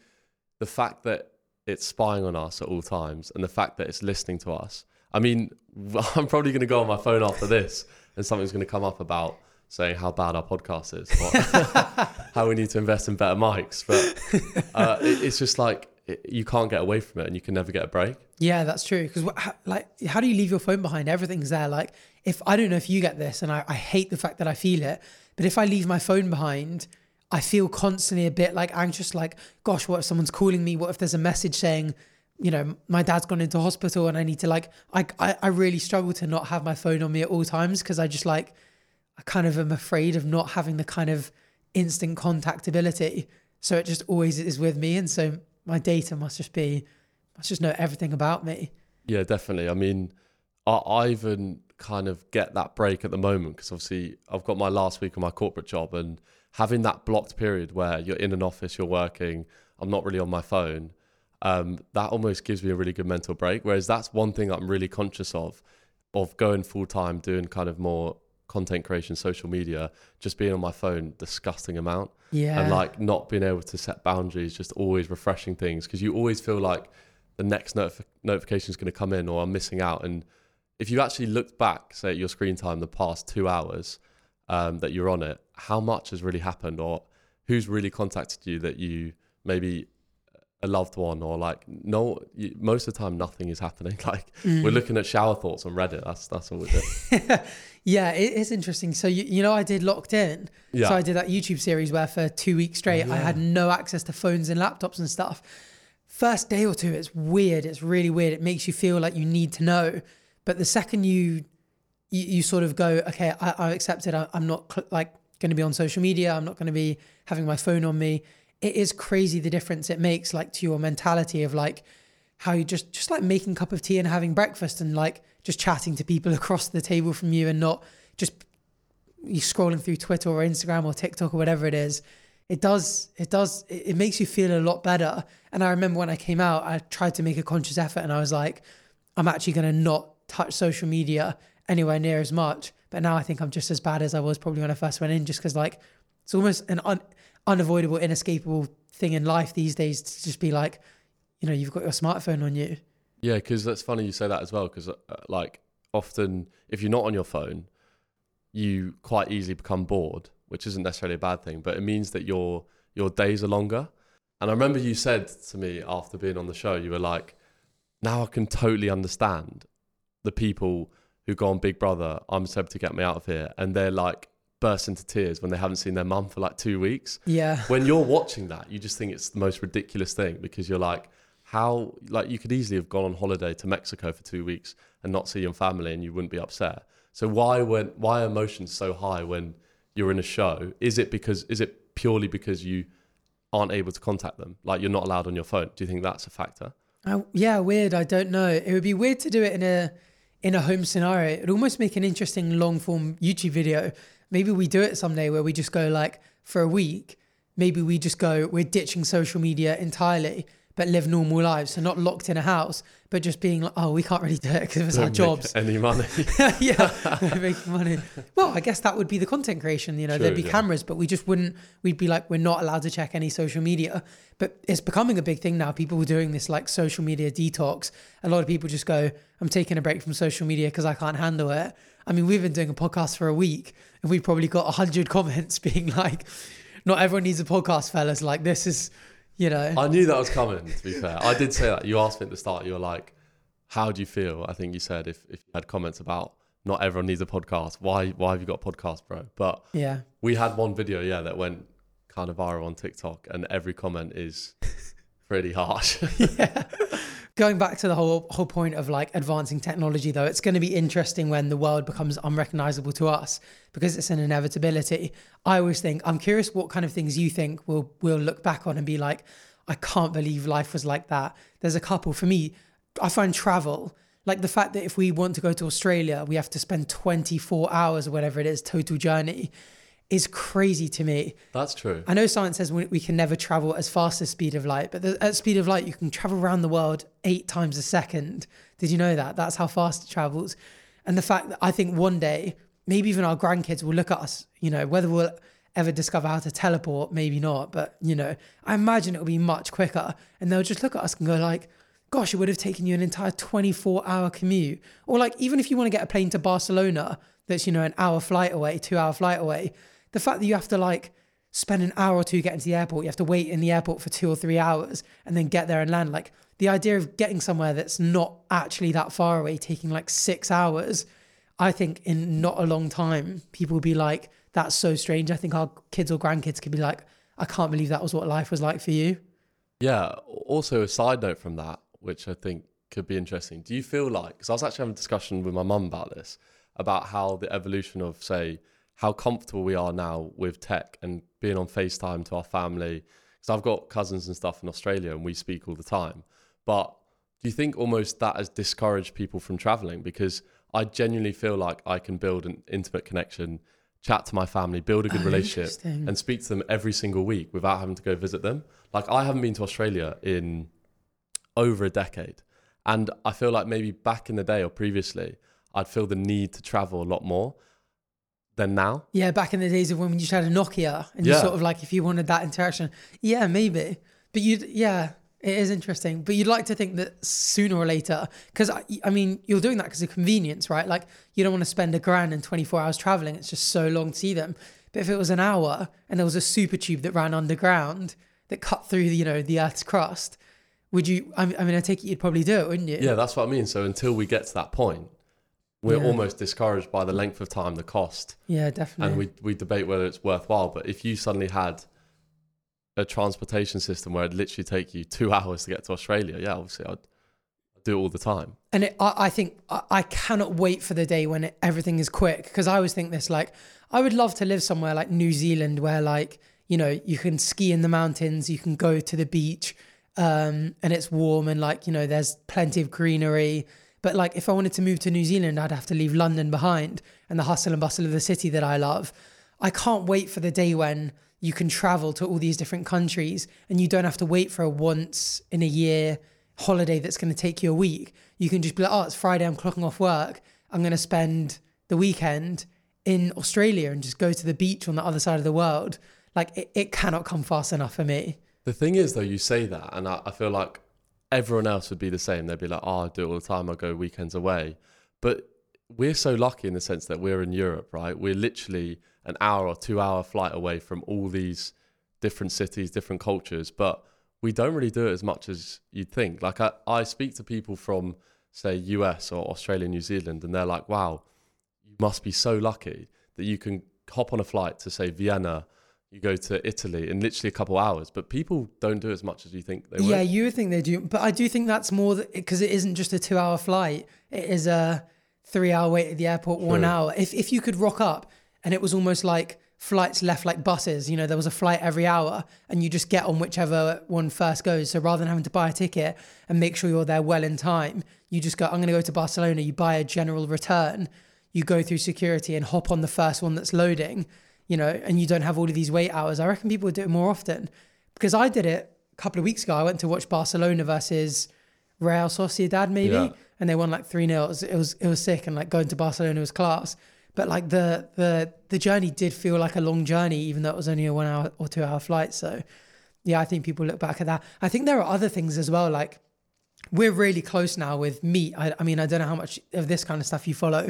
the fact that it's spying on us at all times and the fact that it's listening to us. I mean, I'm probably going to go on my phone after this and something's going to come up about saying how bad our podcast is, or how we need to invest in better mics. But uh, it, it's just like it, you can't get away from it and you can never get a break. Yeah, that's true. Because like, how do you leave your phone behind? Everything's there. Like, if I don't know if you get this, and I, I hate the fact that I feel it, but if I leave my phone behind, I feel constantly a bit like anxious. Like, gosh, what if someone's calling me? What if there's a message saying, you know, my dad's gone into hospital, and I need to like, I I, I really struggle to not have my phone on me at all times because I just like, I kind of am afraid of not having the kind of instant contactability. So it just always is with me, and so my data must just be must just know everything about me. Yeah, definitely. I mean, I, I even kind of get that break at the moment because obviously I've got my last week of my corporate job and having that blocked period where you're in an office, you're working, I'm not really on my phone. Um, that almost gives me a really good mental break. Whereas that's one thing I'm really conscious of, of going full time, doing kind of more content creation, social media, just being on my phone, disgusting amount Yeah. and like not being able to set boundaries, just always refreshing things because you always feel like the next notif- notification is going to come in or I'm missing out. And if you actually looked back, say at your screen time the past two hours um, that you're on it, how much has really happened or who's really contacted you that you maybe a loved one or like no you, most of the time nothing is happening like we're mm. looking at shower thoughts on reddit that's that's all we do yeah, it is interesting. So you, you know, I did locked in. Yeah. So I did that YouTube series where for two weeks straight I had no access to phones and laptops and stuff. First day or two, it's weird. It's really weird. It makes you feel like you need to know. But the second you you, you sort of go, okay, I, I accept it. I, I'm not cl- like going to be on social media. I'm not going to be having my phone on me. It is crazy the difference it makes, like to your mentality of like how you just just like making cup of tea and having breakfast and like just chatting to people across the table from you and not just you scrolling through Twitter or Instagram or TikTok or whatever it is. It does it does it makes you feel a lot better. And I remember when I came out, I tried to make a conscious effort and I was like, I'm actually gonna not touch social media anywhere near as much. But now I think I'm just as bad as I was probably when I first went in, just because like it's almost an un- unavoidable, inescapable thing in life these days to just be like, you know, you've got your smartphone on you. Yeah, because that's funny you say that as well. Because uh, like often, if you're not on your phone, you quite easily become bored, which isn't necessarily a bad thing, but it means that your your days are longer. And I remember you said to me after being on the show, you were like, "Now I can totally understand the people who go on Big Brother. I'm Seb to get me out of here," and they're like burst into tears when they haven't seen their mum for like two weeks Yeah. when you're watching that, you just think it's the most ridiculous thing because you're like, how like you could easily have gone on holiday to Mexico for two weeks and not see your family and you wouldn't be upset. So why when why are emotions so high when you're in a show, is it because is it purely because you aren't able to contact them? Like you're not allowed on your phone. Do you think that's a factor? Oh, yeah, weird. I don't know. It would be weird to do it in a in a home scenario. It'd almost make an interesting long form YouTube video. Maybe we do it someday where we just go like for a week. Maybe we just go we're ditching social media entirely, but live normal lives. So not locked in a house, but just being like, oh, we can't really do it because it's our jobs. Any money? yeah, making money. Well, I guess that would be the content creation. You know, True, there'd be yeah. cameras, but we just wouldn't. We'd be like, we're not allowed to check any social media. But it's becoming a big thing now. People are doing this like social media detox. A lot of people just go, I'm taking a break from social media because I can't handle it. I mean, we've been doing a podcast for a week, and we've probably got a hundred comments being like, "Not everyone needs a podcast, fellas. Like this is." You know, I knew that was coming. To be fair, I did say that. You asked me at the start. You were like, "How do you feel?" I think you said if if you had comments about not everyone needs a podcast. Why why have you got a podcast, bro? But yeah. we had one video, yeah, that went kind of viral on TikTok, and every comment is pretty harsh. yeah. Going back to the whole whole point of like advancing technology though, it's going to be interesting when the world becomes unrecognizable to us because it's an inevitability. I always think I'm curious what kind of things you think we'll we'll look back on and be like, I can't believe life was like that. There's a couple for me. I find travel like the fact that if we want to go to Australia, we have to spend 24 hours or whatever it is total journey is crazy to me. That's true. I know science says we, we can never travel as fast as speed of light, but the, at speed of light, you can travel around the world eight times a second. Did you know that? That's how fast it travels. And the fact that I think one day, maybe even our grandkids will look at us, you know, whether we'll ever discover how to teleport, maybe not, but, you know, I imagine it'll be much quicker. And they'll just look at us and go like, gosh, it would have taken you an entire 24 hour commute. Or like, even if you want to get a plane to Barcelona, that's, you know, an hour flight away, two hour flight away, the fact that you have to like spend an hour or two getting to the airport, you have to wait in the airport for two or three hours and then get there and land. Like the idea of getting somewhere that's not actually that far away, taking like six hours, I think in not a long time, people will be like, that's so strange. I think our kids or grandkids could be like, I can't believe that was what life was like for you. Yeah. Also, a side note from that, which I think could be interesting. Do you feel like, because I was actually having a discussion with my mum about this, about how the evolution of, say, how comfortable we are now with tech and being on FaceTime to our family. Because I've got cousins and stuff in Australia and we speak all the time. But do you think almost that has discouraged people from traveling? Because I genuinely feel like I can build an intimate connection, chat to my family, build a good Oh, relationship, and speak to them every single week without having to go visit them. Like I haven't been to Australia in over a decade. And I feel like maybe back in the day or previously, I'd feel the need to travel a lot more than now. Yeah, back in the days of when you just had a Nokia and you Yeah. sort of like if you wanted that interaction, yeah, maybe. But you'd yeah, it is interesting. But you'd like to think that sooner or later, because I, I mean, you're doing that because of convenience, right? Like you don't want to spend a grand and 24 hours traveling. It's just so long to see them. But if it was an hour and there was a super tube that ran underground that cut through, you know, the Earth's crust, would you? I mean, I mean, I take it you'd probably do it, wouldn't you? Yeah, that's what I mean. So until we get to that point, we're Yeah. almost discouraged by the length of time, the cost, Yeah, definitely. and we we debate whether it's worthwhile. But if you suddenly had a transportation system where it'd literally take you two hours to get to Australia, yeah, obviously I'd do it all the time. And it, I, I think I, I cannot wait for the day when it, everything is quick because I always think this like I would love to live somewhere like New Zealand where like you know you can ski in the mountains, you can go to the beach, um, and it's warm and like you know there's plenty of greenery. But like if I wanted to move to New Zealand, I'd have to leave London behind and the hustle and bustle of the city that I love. I can't wait for the day when you can travel to all these different countries and you don't have to wait for a once in a year holiday that's going to take you a week. You can just be like, oh, it's Friday, I'm clocking off work. I'm going to spend the weekend in Australia and just go to the beach on the other side of the world. Like, it, it cannot come fast enough for me. The thing is, though, you say that, and I, I feel like everyone else would be the same. They'd be like, "Oh, I do it all the time. I go weekends away." But we're so lucky in the sense that we're in Europe, right? We're literally an hour or two hour flight away from all these different cities, different cultures, but we don't really do it as much as you'd think. Like I, I speak to people from say US or Australia, New Zealand, and they're like, "Wow, you must be so lucky that you can hop on a flight to say Vienna." You go to Italy in literally a couple hours, but people don't do as much as you think they would. Yeah, you would think they do. But I do think that's more because it isn't just a two hour flight, it is a three hour wait at the airport, one hour. If, if you could rock up and it was almost like flights left like buses. You know, there was a flight every hour and you just get on whichever one first goes. So rather than having to buy a ticket and make sure you're there well in time, you just go, I'm going to go to Barcelona. You buy a general return, you go through security and hop on the first one that's loading, you know, and you don't have all of these wait hours. I reckon people would do it more often because I did it a couple of weeks ago. I went to watch Barcelona versus Real Sociedad, maybe, Yeah. and they won like 3 0. It was, it was, it was sick. And like going to Barcelona was class but like the the the journey did feel like a long journey even though it was only a one hour or two hour flight so yeah i think people look back at that i think there are other things as well like we're really close now with meat i, I mean i don't know how much of this kind of stuff you follow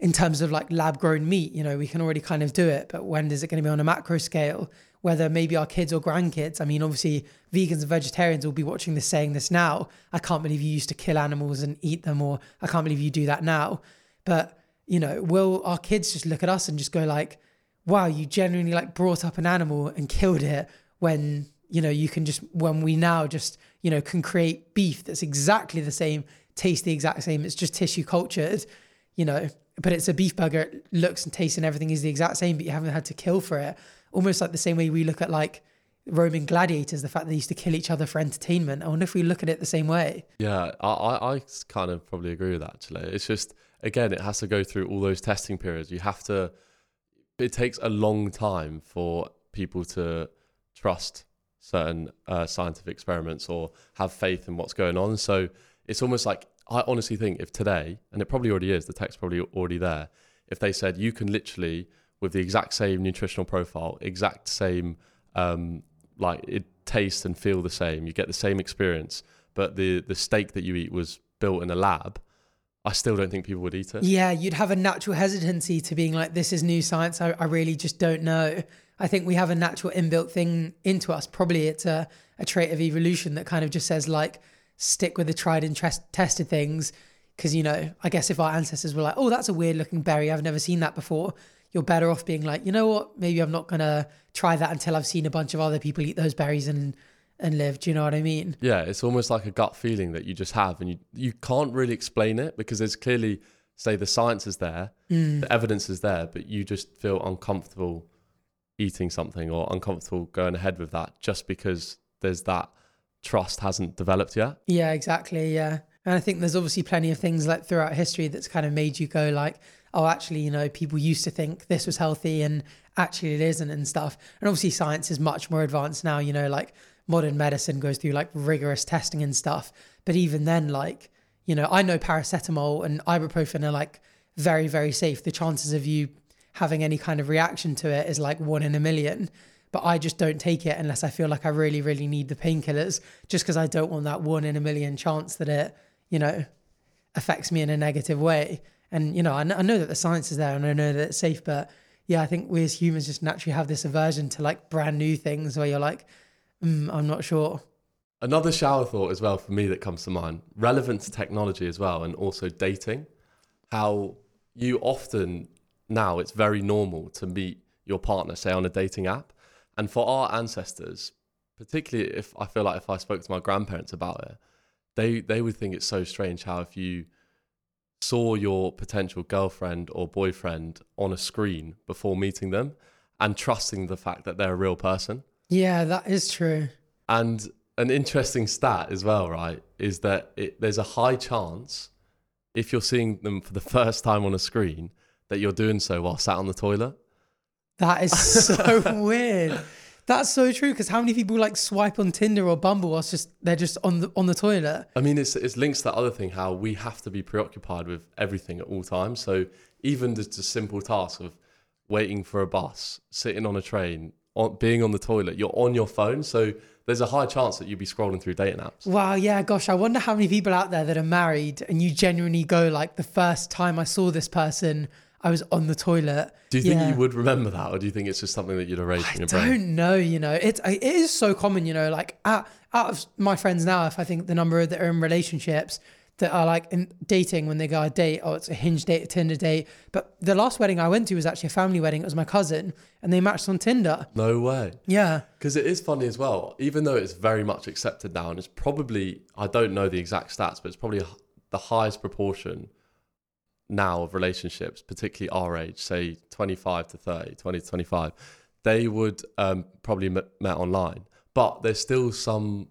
in terms of like lab grown meat you know we can already kind of do it but when is it going to be on a macro scale? Whether maybe our kids or grandkids i mean obviously vegans and vegetarians will be watching this saying this now. I can't believe you used to kill animals and eat them or i can't believe you do that now. But you know, will our kids just look at us and just go like, wow, you genuinely like brought up an animal and killed it when, you know, you can just, when we now just, you know, can create beef that's exactly the same, taste the exact same. It's just tissue cultured, you know, but it's a beef burger. It looks and tastes and everything is the exact same, but you haven't had to kill for it. Almost like the same way we look at like Roman gladiators, the fact they used to kill each other for entertainment. I wonder if we look at it the same way. Yeah, I, I, kind of probably agree with that actually. It's just, again, it has to go through all those testing periods. You have to, it takes a long time for people to trust certain uh, scientific experiments or have faith in what's going on. So it's almost like, I honestly think if today, and it probably already is, the tech's probably already there, if they said you can literally, with the exact same nutritional profile, exact same, um, like it tastes and feel the same, you get the same experience, but the the steak that you eat was built in a lab, I still don't think people would eat it. Yeah, you'd have a natural hesitancy to being like, this is new science. I, I really just don't know. I think we have a natural inbuilt thing into us. Probably it's a, a trait of evolution that kind of just says, like, stick with the tried and tres- tested things. Because, you know, I guess if our ancestors were like, oh, that's a weird looking berry, I've never seen that before, you're better off being like, you know what, maybe I'm not going to try that until I've seen a bunch of other people eat those berries and and live. Do you know what I mean? Yeah, it's almost like a gut feeling that you just have, and you you can't really explain it because there's clearly, say, the science is there, mm. the evidence is there, but you just feel uncomfortable eating something or uncomfortable going ahead with that just because there's that trust hasn't developed yet. Yeah, exactly. Yeah. And I think there's obviously plenty of things like throughout history that's kind of made you go like, oh, actually, you know, people used to think this was healthy and actually it isn't and stuff. And obviously science is much more advanced now, you know, like modern medicine goes through like rigorous testing and stuff. But even then, like, you know, I know paracetamol and ibuprofen are like very, very safe. The chances of you having any kind of reaction to it is like one in a million. But I just don't take it unless I feel like I really, really need the painkillers, just because I don't want that one in a million chance that it, you know, affects me in a negative way. And, you know, I, kn- I know that the science is there and I know that it's safe, but yeah, I think we as humans just naturally have this aversion to like brand new things where you're like, mm, I'm not sure. Another shower thought as well for me that comes to mind, relevant to technology as well, and also dating. How you often now it's very normal to meet your partner, say on a dating app. And for our ancestors, particularly if I feel like if I spoke to my grandparents about it, they they would think it's so strange how if you saw your potential girlfriend or boyfriend on a screen before meeting them and trusting the fact that they're a real person. Yeah, that is true. And an interesting stat as well, right, is that it, there's a high chance if you're seeing them for the first time on a screen that you're doing so while sat on the toilet. That is so weird. That's so true. Because how many people like swipe on Tinder or Bumble whilst just they're just on the on the toilet? I mean, it's it's links to that other thing how we have to be preoccupied with everything at all times. So even just a simple task of waiting for a bus, sitting on a train, on, being on the toilet, you're on your phone. So there's a high chance that you'd be scrolling through dating apps. Wow, yeah, gosh, I wonder how many people out there that are married and you genuinely go like the first time I saw this person, I was on the toilet. Do you think you would remember that, or do you think it's just something that you'd erase I from your brain? I don't know, you know, it's it is so common, you know, like out, out of my friends now, if I think the number that are in relationships that are like in dating when they go on a date, oh, it's a hinge date, a Tinder date. But the last wedding I went to was actually a family wedding. It was my cousin, and they matched on Tinder. No way. Yeah, Because it is funny as well, even though it's very much accepted now, and it's probably, I don't know the exact stats, but it's probably the highest proportion now of relationships, particularly our age, say 25 to 30, 20 to 25, they would um, probably met, met online. But there's still some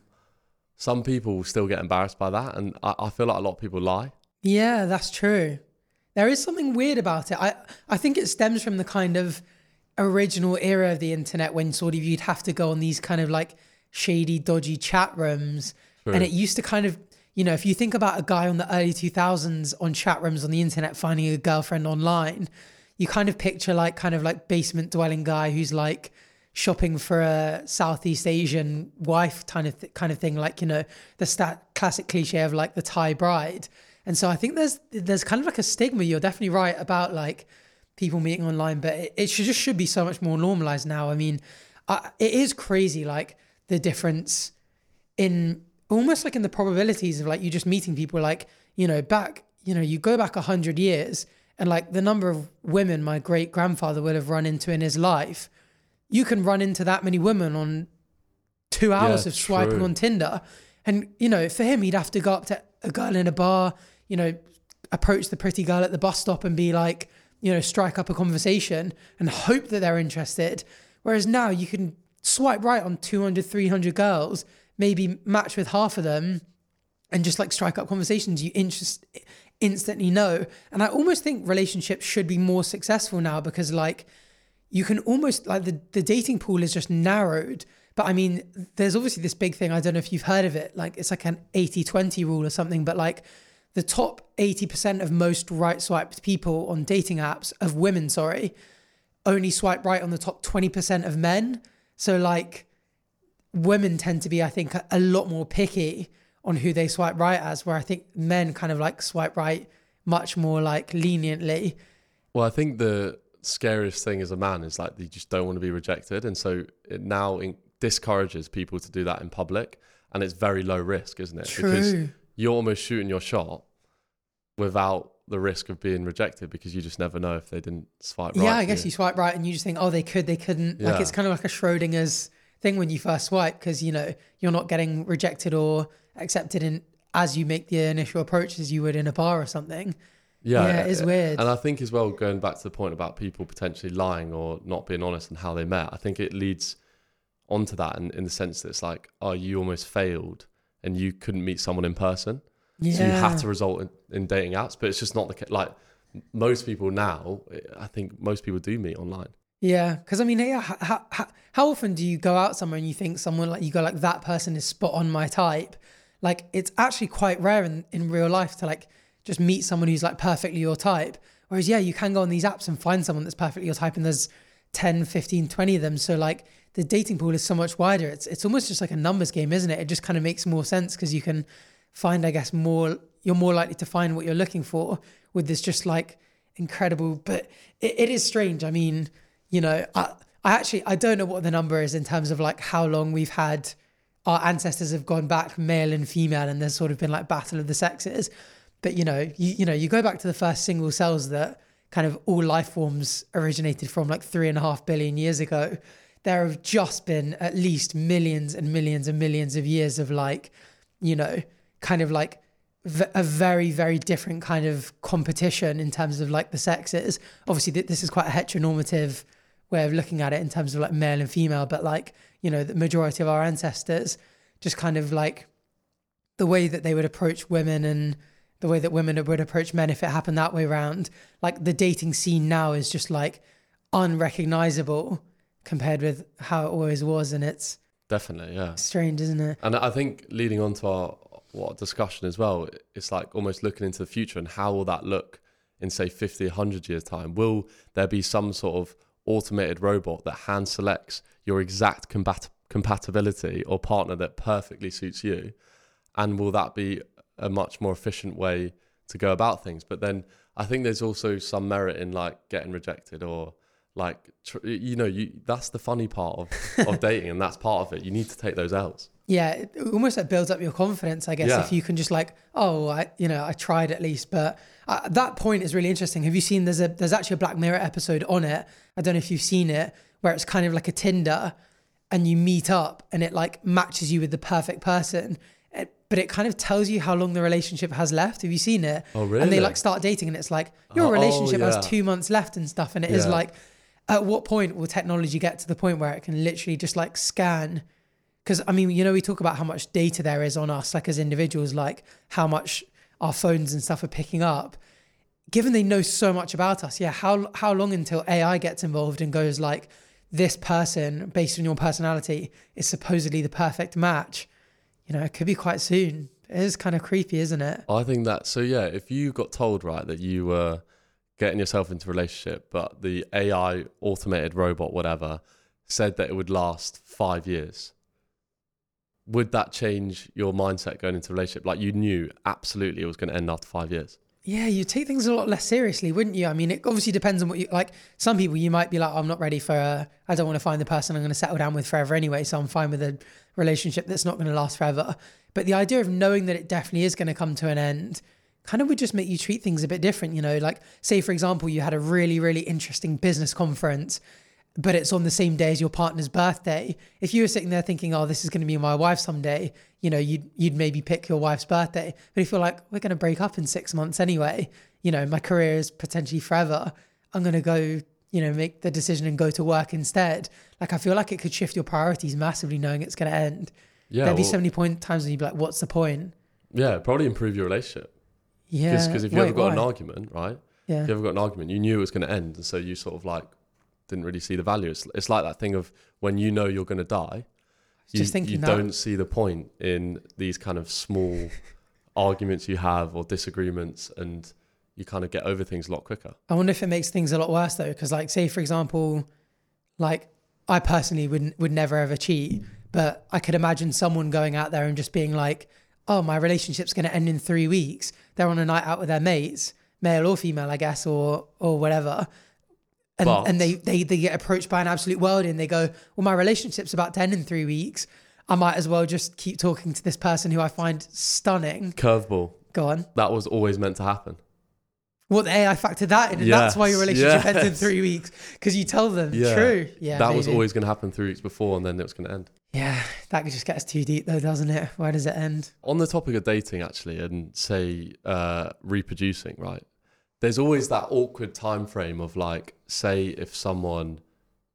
some people still get embarrassed by that, and I, I feel like a lot of people lie. Yeah, that's true. There is something weird about it. I I think it stems from the kind of original era of the internet when sort of you'd have to go on these kind of like shady, dodgy chat rooms, True. and it used to kind of you know if you think about a guy on the early 2000s on chat rooms on the internet finding a girlfriend online, you kind of picture like kind of like basement dwelling guy who's like shopping for a Southeast Asian wife kind of th- kind of thing, like you know the stat classic cliche of like the Thai bride. And so I think there's there's kind of like a stigma. You're definitely right about like people meeting online, but it, it should just should be so much more normalized now. I mean, uh, it is crazy like the difference in almost like in the probabilities of like you just meeting people like you know back you know you go back a hundred years and like the number of women my great grandfather would have run into in his life you can run into that many women on two hours Yeah, of swiping true. on Tinder. And, you know, for him, he'd have to go up to a girl in a bar, you know, approach the pretty girl at the bus stop and be like, you know, strike up a conversation and hope that they're interested. Whereas now you can swipe right on 200, 300 girls, maybe match with half of them and just like strike up conversations you interest instantly know. And I almost think relationships should be more successful now because like you can almost like the, the dating pool is just narrowed. But I mean, there's obviously this big thing. I don't know if you've heard of it. Like it's like an 80 20 rule or something, but like the top 80% of most right swiped people on dating apps, of women, sorry, only swipe right on the top 20% of men. So like women tend to be, I think, a, a lot more picky on who they swipe right as, where I think men kind of like swipe right much more like leniently. Well, I think the scariest thing as a man is like you just don't want to be rejected, and so it now in- discourages people to do that in public, and it's very low risk, isn't it? Because True. you're almost shooting your shot without the risk of being rejected because you just never know if they didn't swipe right. yeah, I guess you swipe right and you just think, oh, they could, they couldn't. Like it's kind of like a Schrodinger's thing when you first swipe because you know you're not getting rejected or accepted in as you make the initial approach as you would in a bar or something. Yeah, Yeah, it is weird. And I think as well, going back to the point about people potentially lying or not being honest and how they met, I think it leads onto that in, in the sense that it's like, oh, you almost failed and you couldn't meet someone in person. Yeah. So you have to result in, in dating apps, but it's just not the case. Like most people now, I think most people do meet online. Yeah, because I mean, yeah, how, how, how often do you go out somewhere and you think someone like you go like that person is spot on my type? Like it's actually quite rare in, in real life to like just meet someone who's like perfectly your type. Whereas yeah, you can go on these apps and find someone that's perfectly your type and there's 10, 15, 20 of them. So like the dating pool is so much wider. It's it's almost just like a numbers game, isn't it? It just kind of makes more sense because you can find, I guess, more you're more likely to find what you're looking for with this just like incredible but it, it is strange. I mean, you know, I, I actually I don't know what the number is in terms of like how long we've had our ancestors have gone back male and female and there's sort of been like battle of the sexes. But you know, you, you know, you go back to the first single cells that kind of all life forms originated from like three and a half billion years ago. There have just been at least millions and millions and millions of years of like, you know, kind of like a very very different kind of competition in terms of like the sexes. Obviously, th- this is quite a heteronormative way of looking at it in terms of like male and female, but like you know, the majority of our ancestors just kind of like the way that they would approach women and the way that women would approach men if it happened that way around. Like the dating scene now is just like unrecognizable compared with how it always was, and it's Definitely, yeah. strange, isn't it? And I think leading on to our what discussion as well, it's like almost looking into the future and how will that look in say 50, 100 years time? Will there be some sort of automated robot that hand selects your exact combat- compatibility or partner that perfectly suits you? And will that be a much more efficient way to go about things? But then I think there's also some merit in like getting rejected or like tr- you know you that's the funny part of, of dating and that's part of it you need to take those l's yeah, almost like builds up your confidence, I guess, Yeah. if you can just like, oh, I, you know, I tried at least. But uh, that point is really interesting. Have you seen? There's a there's actually a Black Mirror episode on it. I don't know if you've seen it, where it's kind of like a Tinder, and you meet up, and it like matches you with the perfect person. It, but it kind of tells you how long the relationship has left. Have you seen it? Oh, really? And they like start dating, and it's like your Oh, relationship yeah. has two months left and stuff. And it is Yeah. like, at what point will technology get to the point where it can literally just like scan? Because I mean, you know, we talk about how much data there is on us, like as individuals, like how much our phones and stuff are picking up. Given they know so much about us, yeah, how how long until AI gets involved and goes like, this person based on your personality is supposedly the perfect match? You know, it could be quite soon. It is kind of creepy, isn't it? I think that so yeah, if you got told right that you were getting yourself into a relationship, but the AI automated robot, whatever, said that it would last five years, would that change your mindset going into a relationship? Like you knew absolutely it was going to end after five years. Yeah, you take things a lot less seriously, wouldn't you? I mean, it obviously depends on what you like. Some people you might be like, I'm not ready for. A, I don't want to find the person I'm going to settle down with forever anyway, so I'm fine with a relationship that's not going to last forever. But the idea of knowing that it definitely is going to come to an end, kind of would just make you treat things a bit different. You know, like say for example, you had a really really interesting business conference. But it's on the same day as your partner's birthday. If you were sitting there thinking, "Oh, this is going to be my wife someday," you know, you'd you'd maybe pick your wife's birthday. But if you're like, "We're going to break up in six months anyway," you know, my career is potentially forever. I'm going to go, you know, make the decision and go to work instead. Like, I feel like it could shift your priorities massively knowing it's going to end. Yeah, There'd be so many point times when you'd be like, what's the point? yeah, probably improve your relationship. Yeah. Because if you Wait, ever got an argument, right? Yeah. If you ever got an argument, you knew it was going to end, and so you sort of like didn't really see the value. It's, it's like that thing of when you know you're going to die, you, Just thinking you that. don't see the point in these kind of small arguments you have or disagreements, and you kind of get over things a lot quicker. I wonder if it makes things a lot worse though, because like, say for example, like I personally wouldn't would never ever cheat, but I could imagine someone going out there and just being like, "Oh, my relationship's going to end in three weeks." They're on a night out with their mates, male or female, I guess, or or whatever. And, But- and they, they they get approached by an absolute world and they go, Well, my relationship's about to end in three weeks. I might as well just keep talking to this person who I find stunning. Curveball. Go on. That was always meant to happen. Well, the AI factored that in, and that's why your Yes, relationship ends in three weeks because you tell them. Yeah. True. Yeah. that was always going to happen three weeks before, and then it was going to end. Yeah, that just get us too deep, though, doesn't it? Where does it end? on the topic of dating actually and say uh, reproducing right there's always that awkward time frame of like say if someone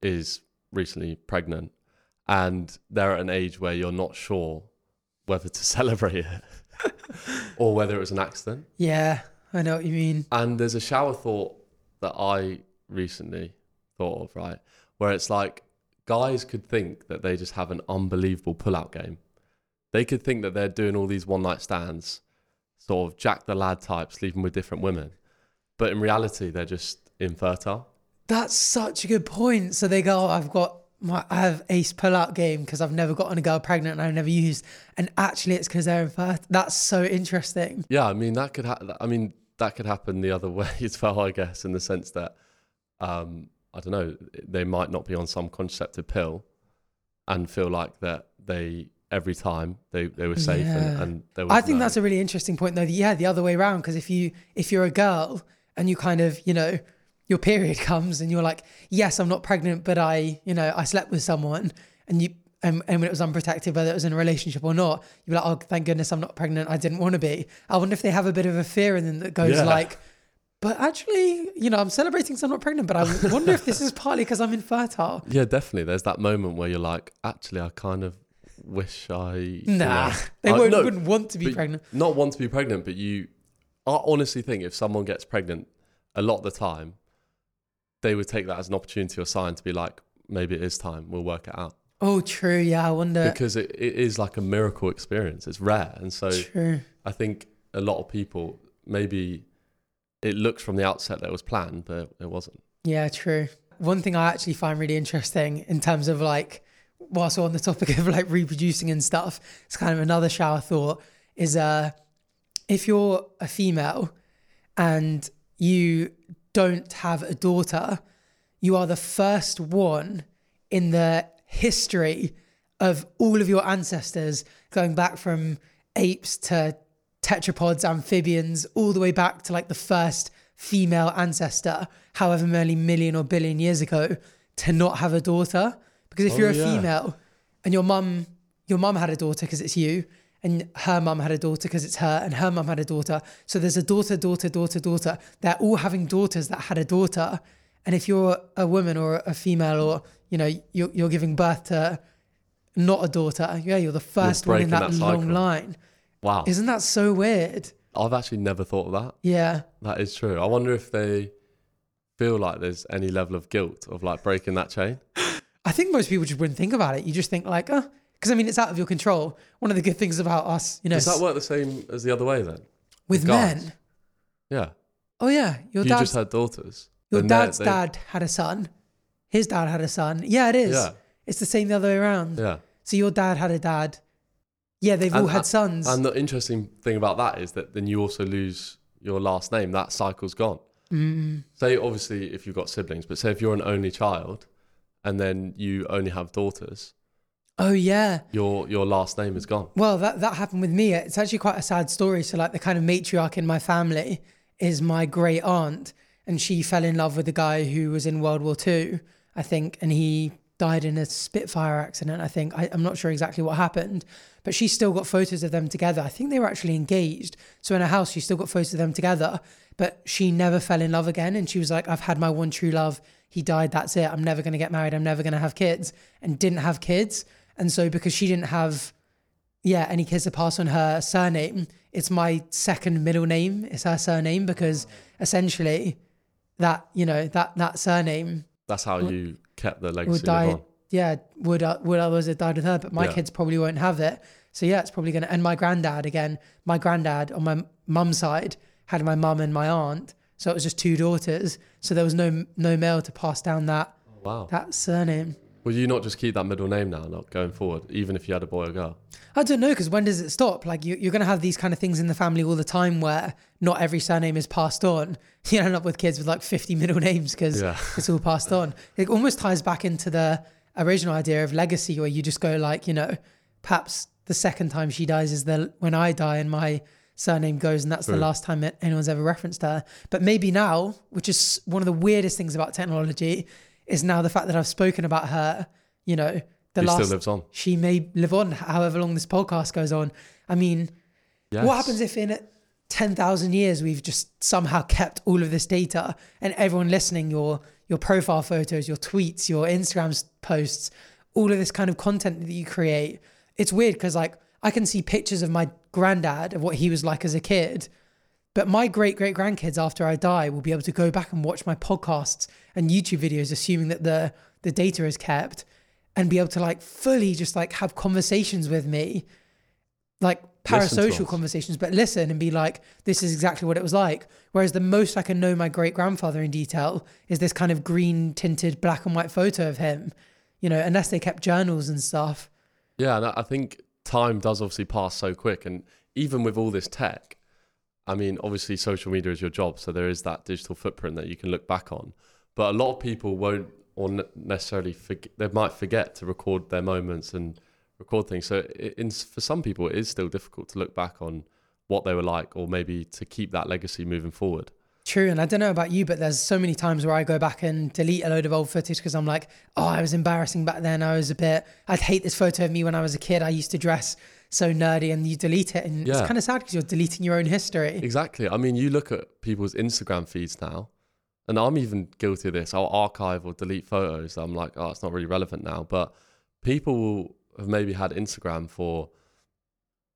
is recently pregnant and they're at an age where you're not sure whether to celebrate it or whether it was an accident Yeah, I know what you mean. and there's a shower thought that i recently thought of right where it's like guys could think that they just have an unbelievable pull-out game they could think that they're doing all these one night stands, sort of jack the lad type, sleeping with different women. But in reality, they're just infertile. That's such a good point. So they go, oh, I've got my, I have ace pull-out game because I've never gotten a girl pregnant and I've never used, and actually it's because they're infertile. That's so interesting. Yeah, I mean that could ha- I mean that could happen the other way as well, I guess, in the sense that um, I don't know, they might not be on some contraceptive pill and feel like that they every time they, they were safe and, Yeah. and they were I think that's a really interesting point, though. Yeah, the other way around. Because if you if you're a girl and you kind of you know your period comes and you're like, yes, I'm not pregnant, but I you know I slept with someone, and you and, and when it was unprotected, whether it was in a relationship or not, you're like, oh, thank goodness I'm not pregnant. I didn't want to be. I wonder if they have a bit of a fear in them that goes Yeah. like. But actually, you know, I'm celebrating so I'm not pregnant, but I wonder if this is partly because I'm infertile. yeah, definitely. There's that moment where you're like, actually, I kind of wish I you Nah, know, they I- won't, no, wouldn't want to be pregnant. not want to be pregnant, but you, I honestly think if someone gets pregnant, a lot of the time, they would take that as an opportunity or sign to be like, maybe it is time. We'll work it out Oh, true. Yeah, I wonder. because it, it is like a miracle experience. It's rare, and so True. I think a lot of people maybe it looks from the outset that it was planned, but it wasn't. Yeah, true. One thing I actually find really interesting in terms of like, whilst we're on the topic of like reproducing and stuff, it's kind of another shower thought is uh, if you're a female and you don't have a daughter, you are the first one in the history of all of your ancestors going back from apes to tetrapods, amphibians, all the way back to like the first female ancestor, however many million or billion years ago, to not have a daughter. Because if Oh, you're a yeah. female and your mum, your mum had a daughter because it's you, and her mum had a daughter because it's her, and her mum had a daughter. So there's a daughter, daughter, daughter, daughter. They're all having daughters that had a daughter. And if you're a woman or a female, or you know, you're, you're giving birth to not a daughter, yeah, you're the 1st one in that, that long line. Wow. Isn't that so weird? I've actually never thought of that. Yeah. That is true. I wonder if they feel like there's any level of guilt of like breaking that chain. I think most people just wouldn't think about it. You just think like, oh, because I mean, it's out of your control. One of the good things about us, you know, Does that work the same as the other way then? with men. Yeah. Oh yeah, your you just had daughters. your they're- dad's they- dad had a son. His dad had a son. Yeah, it is. Yeah. It's the same the other way around. Yeah. So your dad had a dad. Yeah, they've all And- had sons. And the interesting thing about that is that then you also lose your last name. That cycle's gone. Mm. Say, obviously, if you've got siblings, but say if you're an only child and then you only have daughters, Oh yeah. your your last name is gone. Well, that that happened with me. It's actually quite a sad story. So like the kind of matriarch in my family is my great aunt, and she fell in love with a guy who was in World War Two, I think, and he died in a Spitfire accident. I think I, I'm not sure exactly what happened, but she still got photos of them together. I think they were actually engaged. So in her house, she still got photos of them together, but she never fell in love again. And she was like, "I've had my one true love. He died. That's it. I'm never going to get married. I'm never going to have kids." And didn't have kids. And so because she didn't have yeah, any kids to pass on her surname, it's my second middle name. It's her surname because essentially that, you know, that that surname That's how Would- you kept the would legacy die yeah, would uh, would others have died with her, but my Yeah. kids probably won't have it. So yeah, it's probably gonna and my granddad again, my granddad on my mum's side had my mum and my aunt. So it was just two daughters. So there was no no male to pass down that Wow. that surname. Will you not just keep that middle name now, not going forward, even if you had a boy or girl? I don't know because when does it stop? Like you, you're going to have these kind of things in the family all the time where not every surname is passed on. You end up with kids with like 50 middle names because Yeah. it's all passed on. It almost ties back into the original idea of legacy where you just go like, you know, perhaps the second time she dies is the when I die and my surname goes and that's the last time it, anyone's ever referenced her. But maybe now, which is one of the weirdest things about technology, is now the fact that I've spoken about her, you know, the he last still lives on. she may live on however long this podcast goes on. I mean, Yes. what happens if in 10,000 years we've just somehow kept all of this data and everyone listening, your your profile photos, your tweets, your Instagram posts, all of this kind of content that you create. It's weird because like I can see pictures of my granddad of what he was like as a kid. But my great great grandkids after I die will be able to go back and watch my podcasts and YouTube videos, assuming that the the data is kept, and be able to like fully just like have conversations with me, like parasocial conversations, but listen and be like, this is exactly what it was like. Whereas the most I can know my great grandfather in detail is this kind of green tinted black and white photo of him, you know, unless they kept journals and stuff. Yeah, and I I think time does obviously pass so quick, and even with all this tech, I mean, obviously social media is your job, so there is that digital footprint that you can look back on. But a lot of people won't, or necessarily forget. They might forget to record their moments and record things. So it, in, for some people, it is still difficult to look back on what they were like, or maybe to keep that legacy moving forward. True, and I don't know about you, but there's so many times where I go back and delete a load of old footage because I'm like, oh, I was embarrassing back then. I was a bit, I'd hate this photo of me when I was a kid. I used to dress so nerdy, and you delete it, and it's kind of sad because you're deleting your own history. Exactly. I mean, you look at people's Instagram feeds now, and I'm even guilty of this. I'll archive or delete photos. I'm like, oh, it's not really relevant now. But people have maybe had Instagram for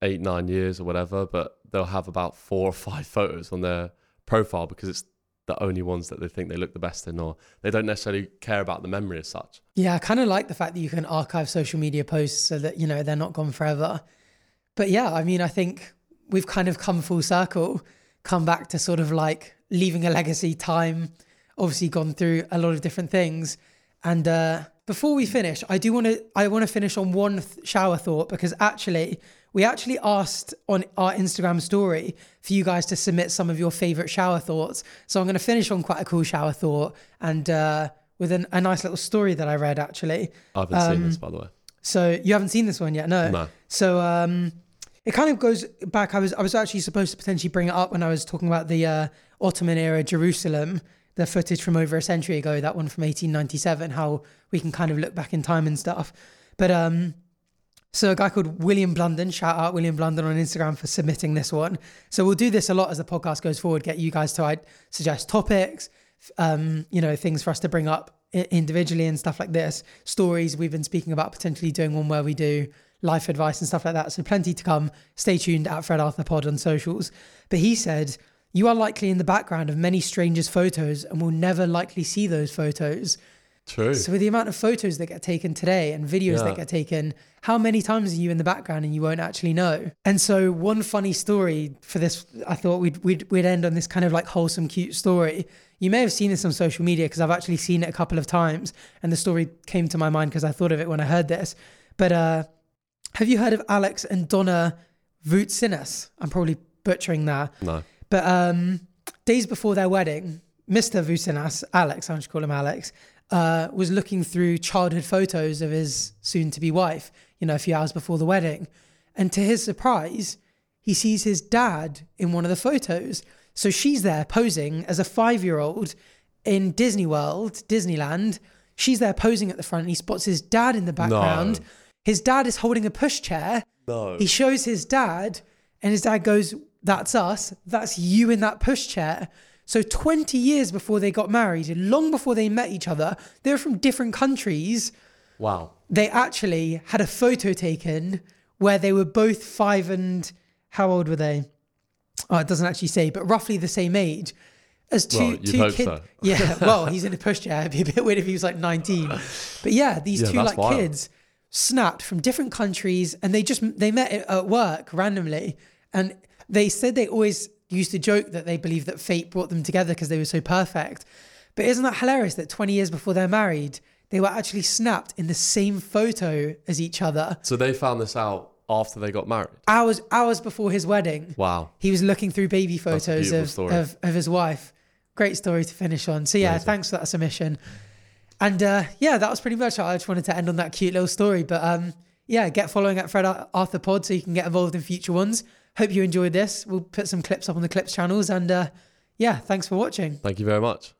eight, nine years or whatever, but they'll have about four or five photos on their profile because it's the only ones that they think they look the best in, or they don't necessarily care about the memory as such. Yeah, I kind of like the fact that you can archive social media posts so that, you know, they're not gone forever. But yeah, I mean, I think we've kind of come full circle, come back to sort of like leaving a legacy time, obviously gone through a lot of different things. And uh, before we finish, I do want to I want to finish on one th- shower thought because actually we actually asked on our Instagram story for you guys to submit some of your favorite shower thoughts. So I'm going to finish on quite a cool shower thought and uh, with an, a nice little story that I read actually. I haven't seen Um, this, by the way. So you haven't seen this one yet, no? No. So um, it kind of goes back. I was I was actually supposed to potentially bring it up when I was talking about the uh, Ottoman era Jerusalem, the footage from over a century ago, that one from 1897. How we can kind of look back in time and stuff. But um, So a guy called William Blunden, shout out William Blunden on Instagram for submitting this one. So we'll do this a lot as the podcast goes forward. Get you guys to like, suggest topics, um, you know, things for us to bring up individually and stuff like this. Stories we've been speaking about potentially doing one where we do life advice and stuff like that. So plenty to come. Stay tuned at Fred Arthur Pod on socials. But he said, you are likely in the background of many strangers' photos and will never likely see those photos. True. So with the amount of photos that get taken today and videos Yeah. that get taken, how many times are you in the background and you won't actually know? And so one funny story for this, I thought we'd we'd, we'd end on this kind of like wholesome, cute story. You may have seen this on social media because I've actually seen it a couple of times, and the story came to my mind because I thought of it when I heard this. But uh, have you heard of Alex and Donna Voutsinas? I'm probably butchering that. no. But um, days before their wedding, Mr. Vucinas, Alex, I'll just call him Alex, uh, was looking through childhood photos of his soon to be wife, you know, a few hours before the wedding. And to his surprise, he sees his dad in one of the photos. So she's there posing as a five year old in Disney World, Disneyland. She's there posing at the front. And he spots his dad in the background. No. His dad is holding a pushchair. No. He shows his dad, and his dad goes, That's us. That's you in that pushchair. So 20 years before they got married, long before they met each other, they were from different countries. Wow. They actually had a photo taken where they were both five and how old were they? Oh, it doesn't actually say, but roughly the same age as two Well, two kids. so. Yeah, well, he's in a pushchair. It'd be a bit weird if he was like 19. But yeah, these Yeah, two like wild. kids snapped from different countries and they just they met at- at work randomly and they said they always used to joke that they believed that fate brought them together because they were so perfect but isn't that hilarious that 20 years before they're married they were actually snapped in the same photo as each other So they found this out after they got married. hours hours before his wedding Wow. he was looking through baby photos of, of, of his wife. Great story to finish on. So, yeah, Amazing. thanks for that submission. And uh, yeah, that was pretty much it. I just wanted to end on that cute little story. But um, yeah, get following at Fred Arthur Pod so you can get involved in future ones. Hope you enjoyed this. We'll put some clips up on the clips channels. And uh, yeah, thanks for watching. Thank you very much.